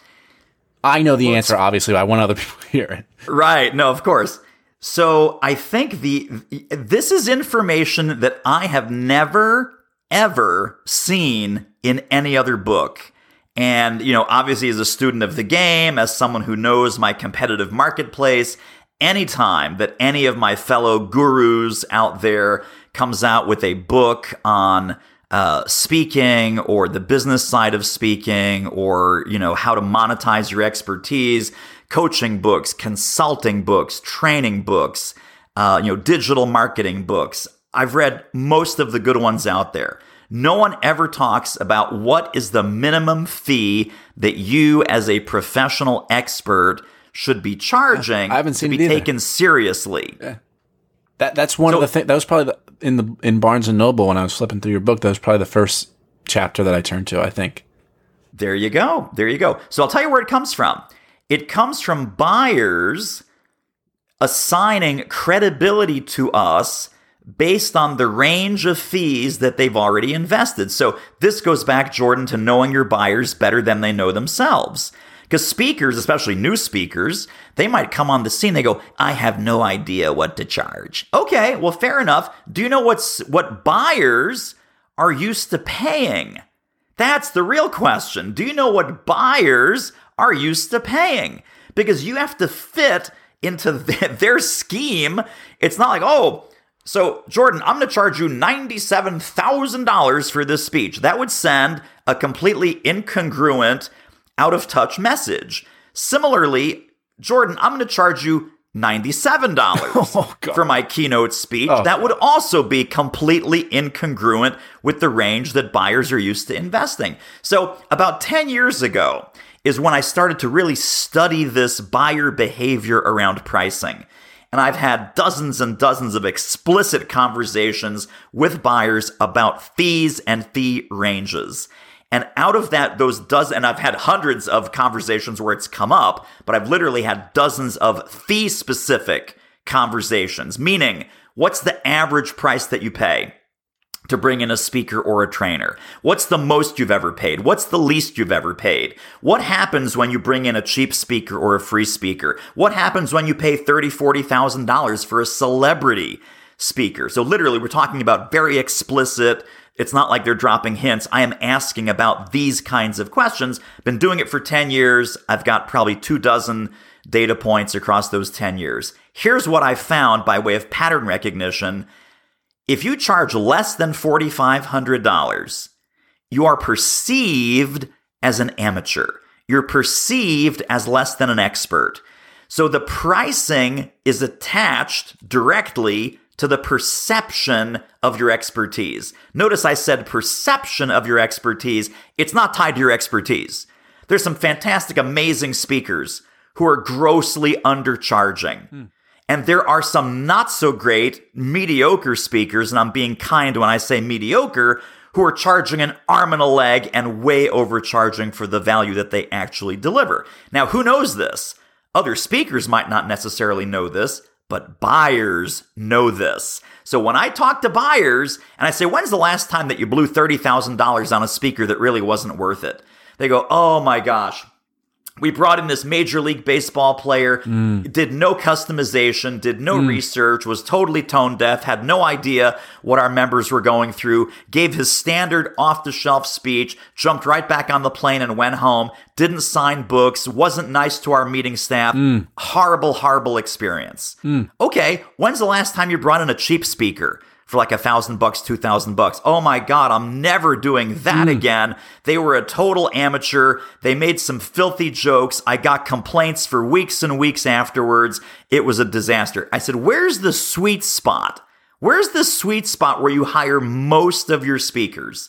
I know the well, answer, obviously, but I want other people to hear it. Right. No, of course. So I think the this is information that I have never ever seen in any other book. And, you know, obviously as a student of the game, as someone who knows my competitive marketplace, anytime that any of my fellow gurus out there comes out with a book on uh, speaking or the business side of speaking or you know how to monetize your expertise coaching books consulting books training books uh, you know digital marketing books i've read most of the good ones out there no one ever talks about what is the minimum fee that you as a professional expert should be charging I haven't seen to be taken seriously yeah. That that's one so, of the things. That was probably the, in the in Barnes and Noble when I was flipping through your book. That was probably the first chapter that I turned to. I think. There you go. There you go. So I'll tell you where it comes from. It comes from buyers assigning credibility to us based on the range of fees that they've already invested. So this goes back, Jordan, to knowing your buyers better than they know themselves. Because speakers, especially new speakers, they might come on the scene. They go, "I have no idea what to charge." Okay, well, fair enough. Do you know what's what buyers are used to paying? That's the real question. Do you know what buyers are used to paying? Because you have to fit into their scheme. It's not like, oh, so, Jordan, I'm going to charge you $97,000 for this speech. That would send a completely incongruent out of touch message. Similarly, Jordan, I'm going to charge you $97 oh, for my keynote speech. Oh, that would also be completely incongruent with the range that buyers are used to investing. So, about 10 years ago is when I started to really study this buyer behavior around pricing. And I've had dozens and dozens of explicit conversations with buyers about fees and fee ranges. And out of that, those dozen, and I've had hundreds of conversations where it's come up, but I've literally had dozens of fee specific conversations, meaning what's the average price that you pay? to bring in a speaker or a trainer? What's the most you've ever paid? What's the least you've ever paid? What happens when you bring in a cheap speaker or a free speaker? What happens when you pay $30,000, $40,000 for a celebrity speaker? So literally, we're talking about very explicit it's not like they're dropping hints. I am asking about these kinds of questions. Been doing it for 10 years. I've got probably two dozen data points across those 10 years. Here's what I found by way of pattern recognition. if you charge less than $4,500, you are perceived as an amateur. You're perceived as less than an expert. So the pricing is attached directly to the perception of your expertise. Notice I said perception of your expertise. It's not tied to your expertise. There's some fantastic, amazing speakers who are grossly undercharging. Hmm. And there are some not so great, mediocre speakers, and I'm being kind when I say mediocre, who are charging an arm and a leg and way overcharging for the value that they actually deliver. Now, who knows this? Other speakers might not necessarily know this, but buyers know this. So when I talk to buyers and I say, when's the last time that you blew $30,000 on a speaker that really wasn't worth it? They go, oh my gosh, we brought in this major league baseball player, mm. did no customization, did no mm. research, was totally tone deaf, had no idea what our members were going through, gave his standard off the shelf speech, jumped right back on the plane and went home, didn't sign books, wasn't nice to our meeting staff. Mm. Horrible, horrible experience. Mm. Okay, when's the last time you brought in a cheap speaker? For like a thousand bucks, two thousand bucks. Oh my God, I'm never doing that mm. again. They were a total amateur. They made some filthy jokes. I got complaints for weeks and weeks afterwards. It was a disaster. I said, Where's the sweet spot? Where's the sweet spot where you hire most of your speakers?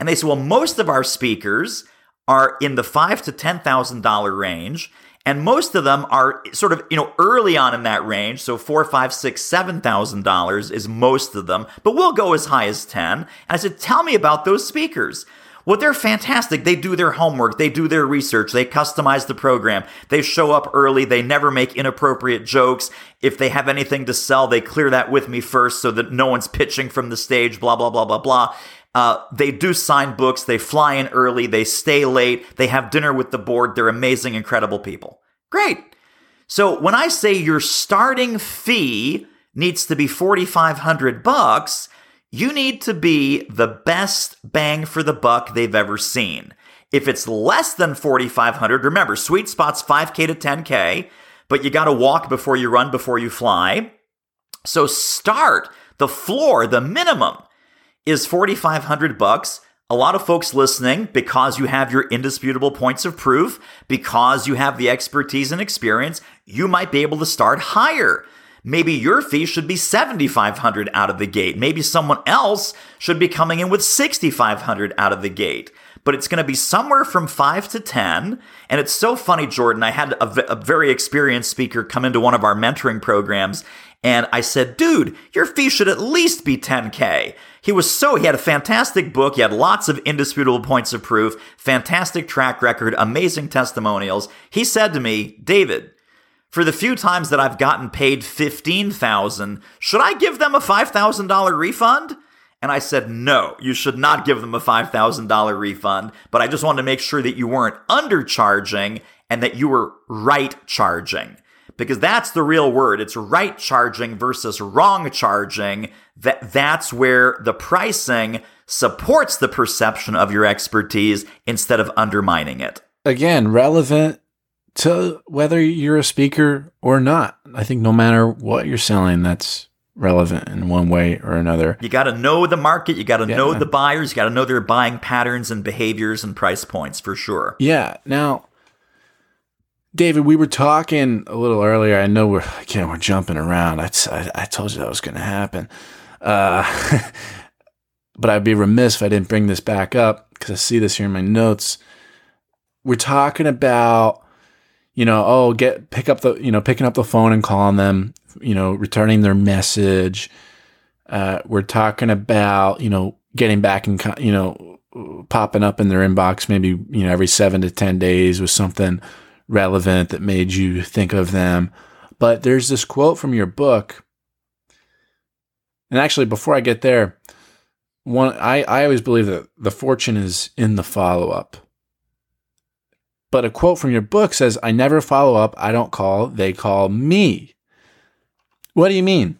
And they said, Well, most of our speakers are in the five to ten thousand dollar range and most of them are sort of you know early on in that range so four five six seven thousand dollars is most of them but we'll go as high as 10 and i said tell me about those speakers well, they're fantastic. They do their homework. They do their research. They customize the program. They show up early. They never make inappropriate jokes. If they have anything to sell, they clear that with me first so that no one's pitching from the stage, blah, blah, blah, blah, blah. Uh, they do sign books. They fly in early. They stay late. They have dinner with the board. They're amazing, incredible people. Great. So when I say your starting fee needs to be 4500 bucks, you need to be the best bang for the buck they've ever seen. If it's less than 4500, remember, sweet spot's 5k to 10k, but you got to walk before you run before you fly. So start the floor, the minimum is 4500 bucks. A lot of folks listening, because you have your indisputable points of proof, because you have the expertise and experience, you might be able to start higher. Maybe your fee should be 7500 out of the gate. Maybe someone else should be coming in with 6500 out of the gate. But it's going to be somewhere from 5 to 10. And it's so funny, Jordan. I had a, a very experienced speaker come into one of our mentoring programs and I said, dude, your fee should at least be 10K. He was so, he had a fantastic book. He had lots of indisputable points of proof, fantastic track record, amazing testimonials. He said to me, David, for the few times that I've gotten paid 15,000, should I give them a $5,000 refund? And I said, no, you should not give them a $5,000 refund, but I just wanted to make sure that you weren't undercharging and that you were right charging because that's the real word. It's right charging versus wrong charging. That that's where the pricing supports the perception of your expertise instead of undermining it. Again, relevant to whether you're a speaker or not. I think no matter what you're selling, that's relevant in one way or another. You got to know the market, you got to yeah. know the buyers, you got to know their buying patterns and behaviors and price points for sure. Yeah. Now, David, we were talking a little earlier. I know we're again we're jumping around. I, told you that was going to happen, uh, but I'd be remiss if I didn't bring this back up because I see this here in my notes. We're talking about, you know, oh, get pick up the, you know, picking up the phone and calling them, you know, returning their message. Uh, we're talking about, you know, getting back and you know, popping up in their inbox maybe you know every seven to ten days with something relevant that made you think of them. But there's this quote from your book. And actually, before I get there, one I, I always believe that the fortune is in the follow up. But a quote from your book says, I never follow up, I don't call, they call me. What do you mean?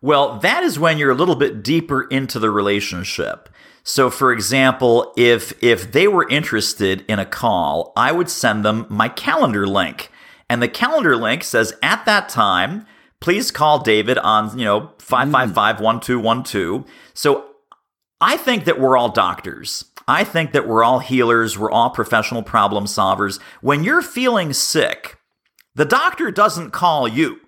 Well, that is when you're a little bit deeper into the relationship. So for example, if if they were interested in a call, I would send them my calendar link. And the calendar link says at that time, please call David on, you know, 555-1212. So I think that we're all doctors. I think that we're all healers. We're all professional problem solvers. When you're feeling sick, the doctor doesn't call you.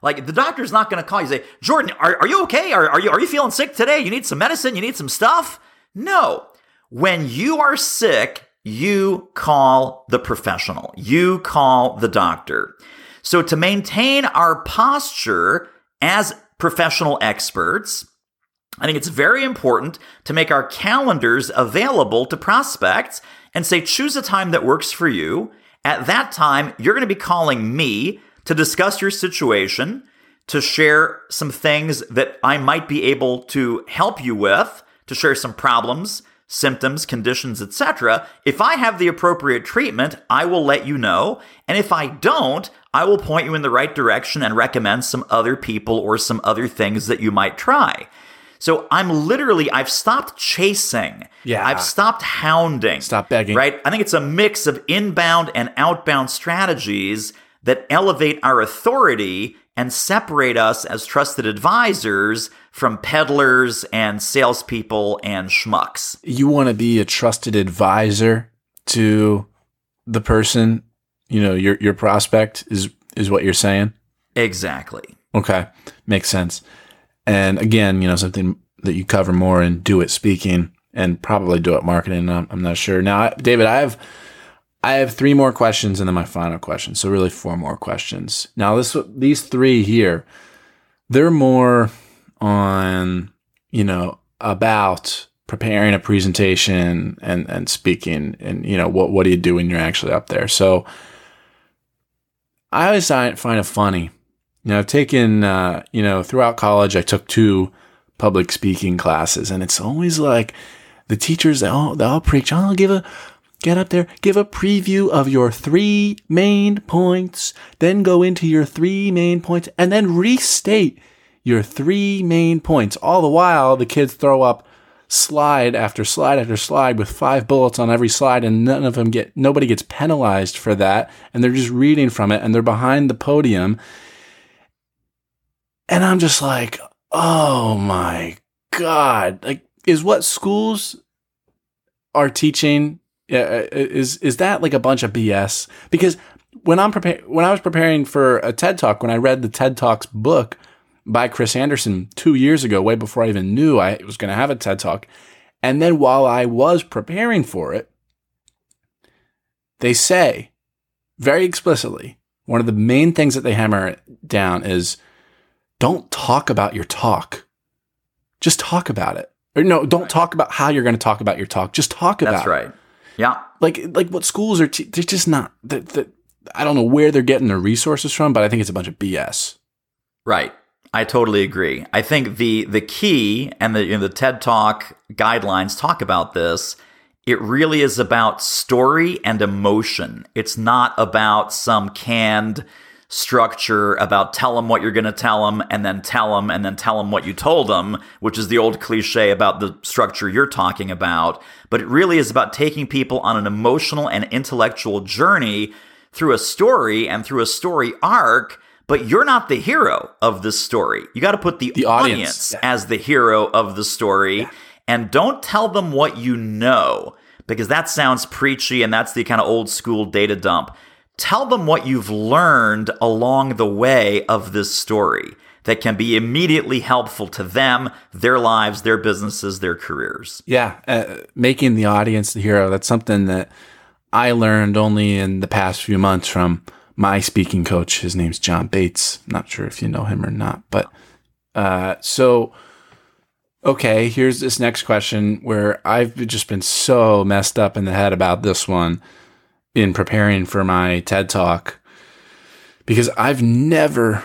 Like the doctor's not going to call you say, Jordan, are, are you okay? Are, are you are you feeling sick today? You need some medicine? You need some stuff? No. When you are sick, you call the professional. You call the doctor. So to maintain our posture as professional experts, I think it's very important to make our calendars available to prospects and say, choose a time that works for you. At that time, you're going to be calling me to discuss your situation, to share some things that I might be able to help you with, to share some problems, symptoms, conditions, etc. If I have the appropriate treatment, I will let you know. And if I don't, I will point you in the right direction and recommend some other people or some other things that you might try. So I'm literally, I've stopped chasing. Yeah. I've stopped hounding. Stop begging. Right? I think it's a mix of inbound and outbound strategies that elevate our authority and separate us as trusted advisors from peddlers and salespeople and schmucks. You want to be a trusted advisor to the person, you know, your your prospect is is what you're saying. Exactly. Okay, makes sense. And again, you know, something that you cover more in do it speaking and probably do it marketing. I'm, I'm not sure. Now, David, I have I have three more questions and then my final question. So really four more questions. Now, this these three here, they're more on, you know, about preparing a presentation and and speaking and you know what what do you do when you're actually up there. So I always find it funny you know, I've taken, uh, you know, throughout college, I took two public speaking classes, and it's always like the teachers, they all, they all preach, oh, give a, get up there, give a preview of your three main points, then go into your three main points, and then restate your three main points. All the while, the kids throw up slide after slide after slide with five bullets on every slide, and none of them get, nobody gets penalized for that, and they're just reading from it, and they're behind the podium and I'm just like, oh my God. Like, is what schools are teaching uh, uh is is that like a bunch of BS? Because when I'm preparing, when I was preparing for a TED Talk, when I read the TED Talks book by Chris Anderson two years ago, way before I even knew I was going to have a TED Talk, and then while I was preparing for it, they say very explicitly one of the main things that they hammer down is don't talk about your talk. Just talk about it. Or no, don't talk about how you're going to talk about your talk. Just talk about That's right. Yeah. Like like what schools are te- they're just not that I don't know where they're getting their resources from, but I think it's a bunch of BS. Right. I totally agree. I think the the key and the you know, the TED Talk guidelines talk about this. It really is about story and emotion. It's not about some canned structure about tell them what you're going to tell them and then tell them and then tell them what you told them, which is the old cliche about the structure you're talking about. But it really is about taking people on an emotional and intellectual journey through a story and through a story arc. But you're not the hero of this story. You got to put the, the audience, audience yeah. as the hero of the story yeah. and don't tell them what you know because that sounds preachy and that's the kind of old school data dump tell them what you've learned along the way of this story that can be immediately helpful to them, their lives, their businesses, their careers. Yeah, uh, making the audience the hero. That's something that I learned only in the past few months from my speaking coach. His name's John Bates. not sure if you know him or not, but uh, so okay, here's this next question where I've just been so messed up in the head about this one in preparing for my TED talk because I've never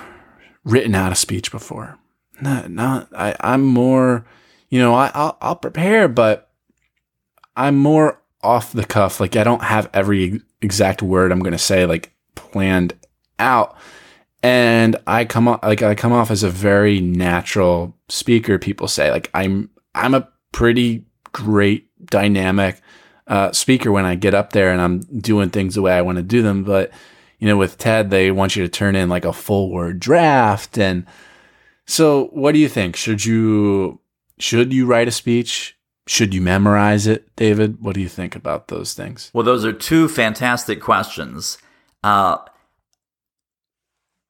written out a speech before. Not, not I, I'm more, you know, I, I'll, I'll prepare, but I'm more off the cuff. Like I don't have every exact word I'm going to say like planned out. And I come off like I come off as a very natural speaker. People say like I'm I'm a pretty great dynamic uh, speaker when I get up there and I'm doing things the way I want to do them. But you know, with TED, they want you to turn in like a full word draft. And so what do you think? Should you, should you write a speech? Should you memorize it, David? What do you think about those things? Well, those are two fantastic questions. Uh,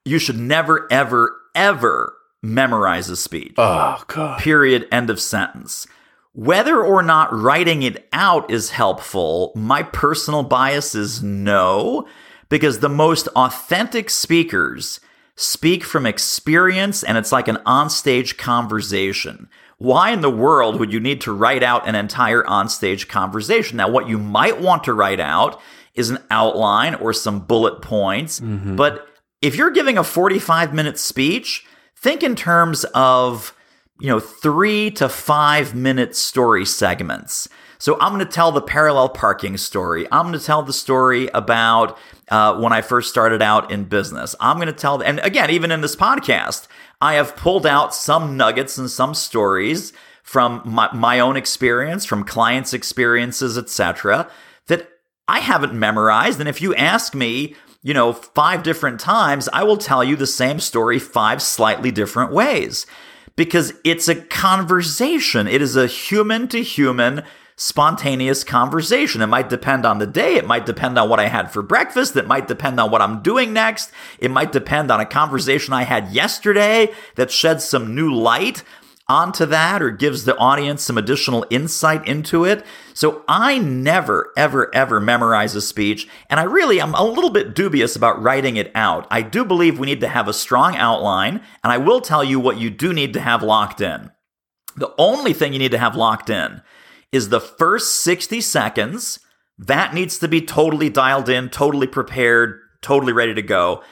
you should never, ever, ever memorize a speech. Oh, God. Period. End of sentence. Whether or not writing it out is helpful, my personal bias is no, because the most authentic speakers speak from experience and it's like an onstage conversation. Why in the world would you need to write out an entire onstage conversation? Now, what you might want to write out is an outline or some bullet points, mm-hmm. but if you're giving a 45 minute speech, think in terms of you know, three to five minute story segments. So I'm going to tell the parallel parking story. I'm going to tell the story about uh, when I first started out in business. I'm going to tell, and again, even in this podcast, I have pulled out some nuggets and some stories from my, my own experience, from clients' experiences, etc., that I haven't memorized. And if you ask me, you know, five different times, I will tell you the same story five slightly different ways because it's a conversation. It is a human to human spontaneous conversation. It might depend on the day. It might depend on what I had for breakfast. It might depend on what I'm doing next. It might depend on a conversation I had yesterday that sheds some new light onto that or gives the audience some additional insight into it. So I never, ever, ever memorize a speech. And I really am a little bit dubious about writing it out. I do believe we need to have a strong outline. And I will tell you what you do need to have locked in. The only thing you need to have locked in is the first 60 seconds. That needs to be totally dialed in, totally prepared, totally ready to go.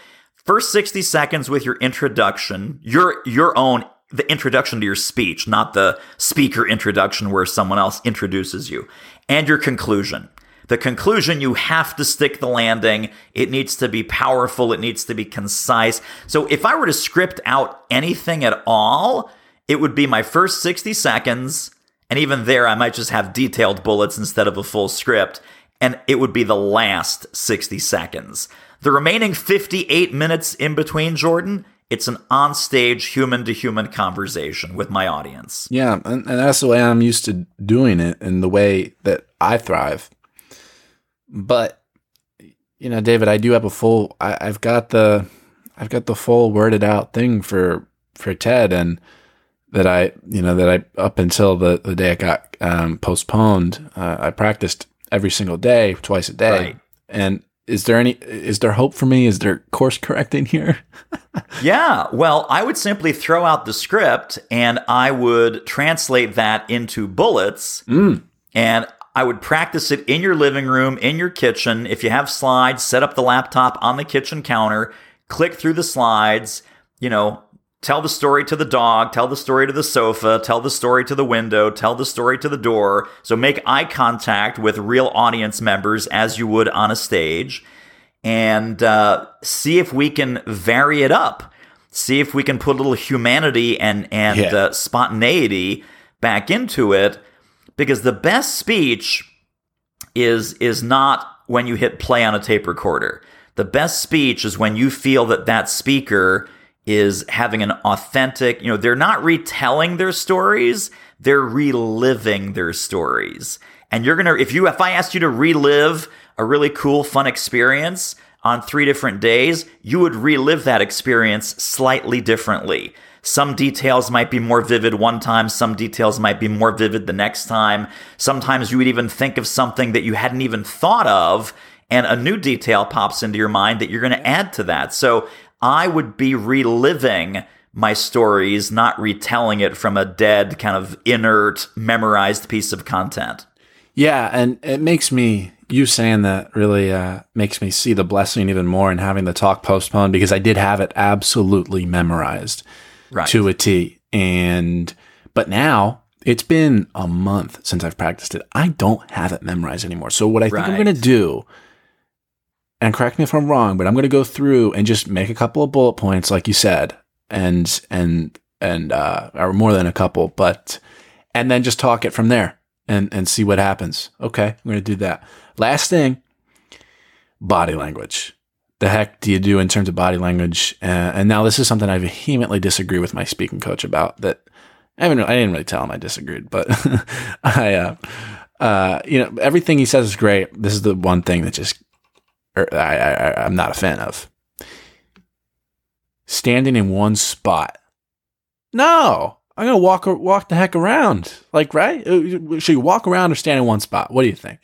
First 60 seconds with your introduction, your your own the introduction to your speech, not the speaker introduction where someone else introduces you, and your conclusion. The conclusion, you have to stick the landing. It needs to be powerful. It needs to be concise. So if I were to script out anything at all, it would be my first 60 seconds. And even there, I might just have detailed bullets instead of a full script. And it would be the last 60 seconds. The remaining 58 minutes in between, Jordan, it's an on-stage human-to-human conversation with my audience. Yeah, and, and that's the way I'm used to doing it and the way that I thrive. But you know, David, I do have a full. I, have got the, I've got the full worded out thing for for TED, and that I, you know, that I up until the the day it got um, postponed, uh, I practiced every single day, twice a day, right. and is there any is there hope for me? Is there course correcting here? Yeah well i would simply throw out the script and i would translate that into bullets. Mm. and i would practice it in your living room in your kitchen. If you have slides set up the laptop on the kitchen counter click through the slides you know tell the story to the dog, tell the story to the sofa, tell the story to the window, tell the story to the door. So make eye contact with real audience members as you would on a stage and uh, see if we can vary it up. See if we can put a little humanity and, and yeah. uh, spontaneity back into it because the best speech is is not when you hit play on a tape recorder. The best speech is when you feel that that speaker is having an authentic, you know, they're not retelling their stories, they're reliving their stories. And you're going to if you if I asked you to relive a really cool fun experience on 3 different days, you would relive that experience slightly differently. Some details might be more vivid one time, some details might be more vivid the next time. Sometimes you would even think of something that you hadn't even thought of and a new detail pops into your mind that you're going to add to that. So I would be reliving my stories, not retelling it from a dead, kind of inert, memorized piece of content. Yeah, and it makes me you saying that really uh, makes me see the blessing even more in having the talk postponed because I did have it absolutely memorized right. to a T. And but now it's been a month since I've practiced it. I don't have it memorized anymore. So what I think right. I'm going to do and correct me if I'm wrong, but I'm going to go through and just make a couple of bullet points, like you said, and and and uh, or more than a couple, but and then just talk it from there and and see what happens. Okay, I'm going to do that. Last thing, body language. the heck do you do in terms of body language? Uh, and now this is something I vehemently disagree with my speaking coach about. That I haven't, I didn't really tell him I disagreed, but I, uh, uh, you know, everything he says is great. This is the one thing that just er, I, I I'm not a fan of. Standing in one spot. No, I'm gonna walk walk the heck around. Like, right? Uh, should you walk around or stand in one spot? What do you think?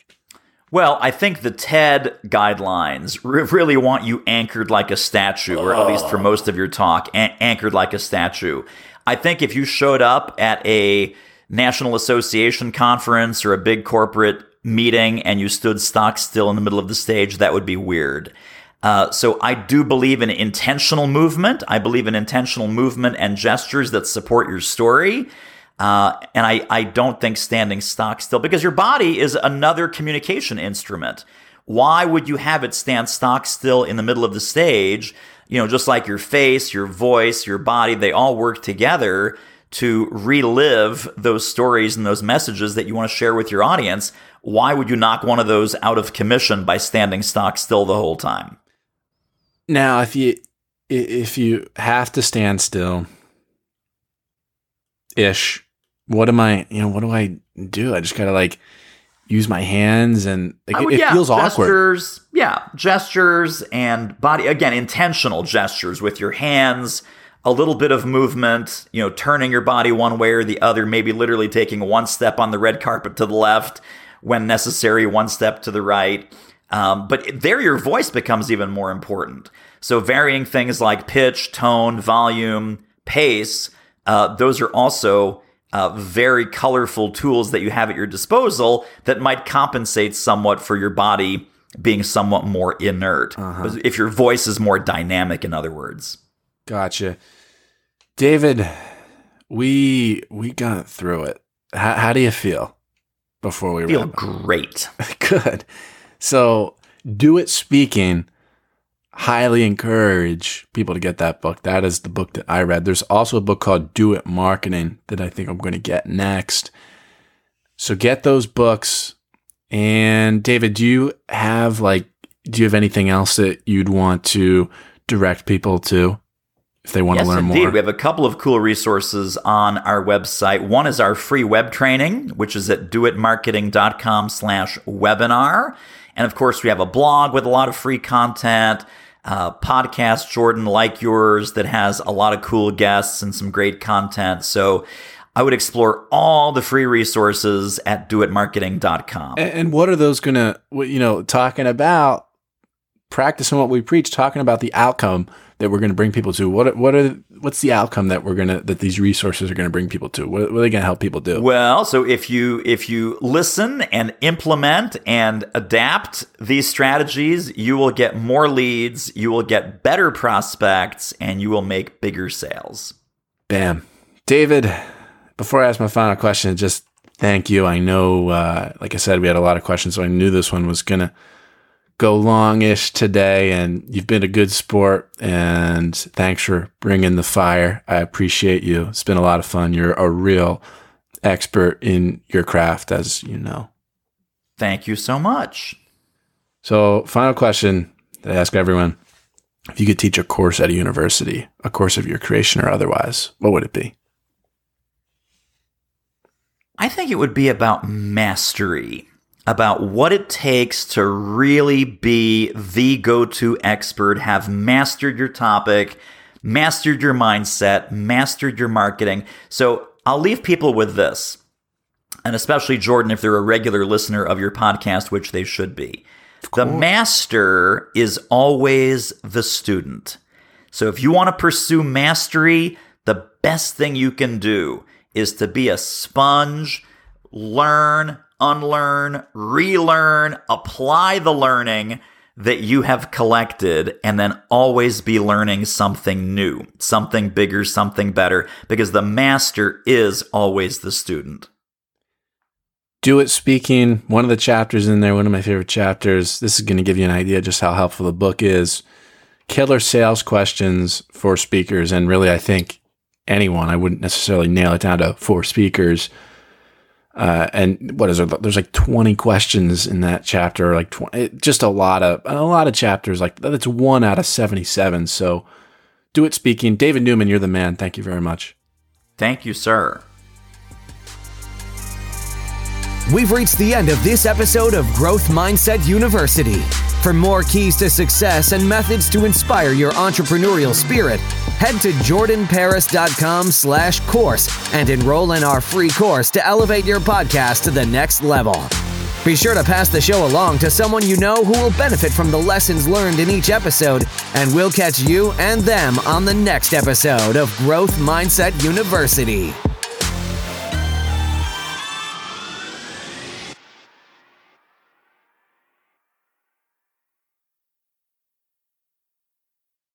Well, I think the TED guidelines really want you anchored like a statue, or at least for most of your talk, an- anchored like a statue. I think if you showed up at a National Association conference or a big corporate meeting and you stood stock still in the middle of the stage, that would be weird. Uh, so I do believe in intentional movement. I believe in intentional movement and gestures that support your story. Uh, and I, I don't think standing stock still because your body is another communication instrument. Why would you have it stand stock still in the middle of the stage? You know, just like your face, your voice, your body, they all work together to relive those stories and those messages that you want to share with your audience. Why would you knock one of those out of commission by standing stock still the whole time? Now, if you if you have to stand still ish what am I, you know, what do I do? I just gotta like use my hands and like, would, it, yeah, feels gestures, awkward. Yeah, gestures and body again, intentional gestures with your hands, a little bit of movement, you know, turning your body one way or the other, maybe literally taking one step on the red carpet to the left when necessary, one step to the right. Um, but there, your voice becomes even more important. So varying things like pitch, tone, volume, pace, uh, those are also uh, very colorful tools that you have at your disposal that might compensate somewhat for your body being somewhat more inert. Uh-huh. If your voice is more dynamic, in other words. Gotcha. David, we we got through it. How, how do you feel before we feel great? Good. So, do it speaking highly encourage people to get that book. That is the book that I read. There's also a book called Do It Marketing that I think I'm going to get next. So get those books. And David, do you have like, do you have anything else that you'd want to direct people to if they want yes, to learn indeed. more? We have a couple of cool resources on our website. One is our free web training, which is at doitmarketing.com slash webinar. And of course, we have a blog with a lot of free content uh, podcast, Jordan, like yours, that has a lot of cool guests and some great content. So I would explore all the free resources at doitmarketing.com. And what are those going to, you know, talking about practicing what we preach, talking about the outcome that we're going to bring people to? What what are what's the outcome that we're going to that these resources are going to bring people to? What, what are they going to help people do? Well, so if you if you listen and implement and adapt these strategies, you will get more leads, you will get better prospects, and you will make bigger sales. Bam, David. Before I ask my final question, just thank you. I know, uh, like I said, we had a lot of questions, so I knew this one was gonna go longish today and you've been a good sport and thanks for bringing the fire. I appreciate you. It's been a lot of fun. You're a real expert in your craft as you know. Thank you so much. So, final question that I ask everyone. If you could teach a course at a university, a course of your creation or otherwise, what would it be? I think it would be about mastery about what it takes to really be the go to expert, have mastered your topic, mastered your mindset, mastered your marketing. So I'll leave people with this, and especially Jordan, if they're a regular listener of your podcast, which they should be. The master is always the student. So if you want to pursue mastery, the best thing you can do is to be a sponge, learn, unlearn, relearn, apply the learning that you have collected, and then always be learning something new, something bigger, something better, because the master is always the student. Do It Speaking, one of the chapters in there, one of my favorite chapters. This is going to give you an idea just how helpful the book is. Killer sales questions for speakers. And really, I think anyone, I wouldn't necessarily nail it down to for speakers Uh, and what is there? There's like 20 questions in that chapter, like 20, just a lot of a lot of chapters. Like that's one out of 77. So, do it speaking, David Newman. You're the man. Thank you very much. Thank you, sir. We've reached the end of this episode of Growth Mindset University. For more keys to success and methods to inspire your entrepreneurial spirit, head to jordanparis.com slash course and enroll in our free course to elevate your podcast to the next level. Be sure to pass the show along to someone you know who will benefit from the lessons learned in each episode, and we'll catch you and them on the next episode of Growth Mindset University.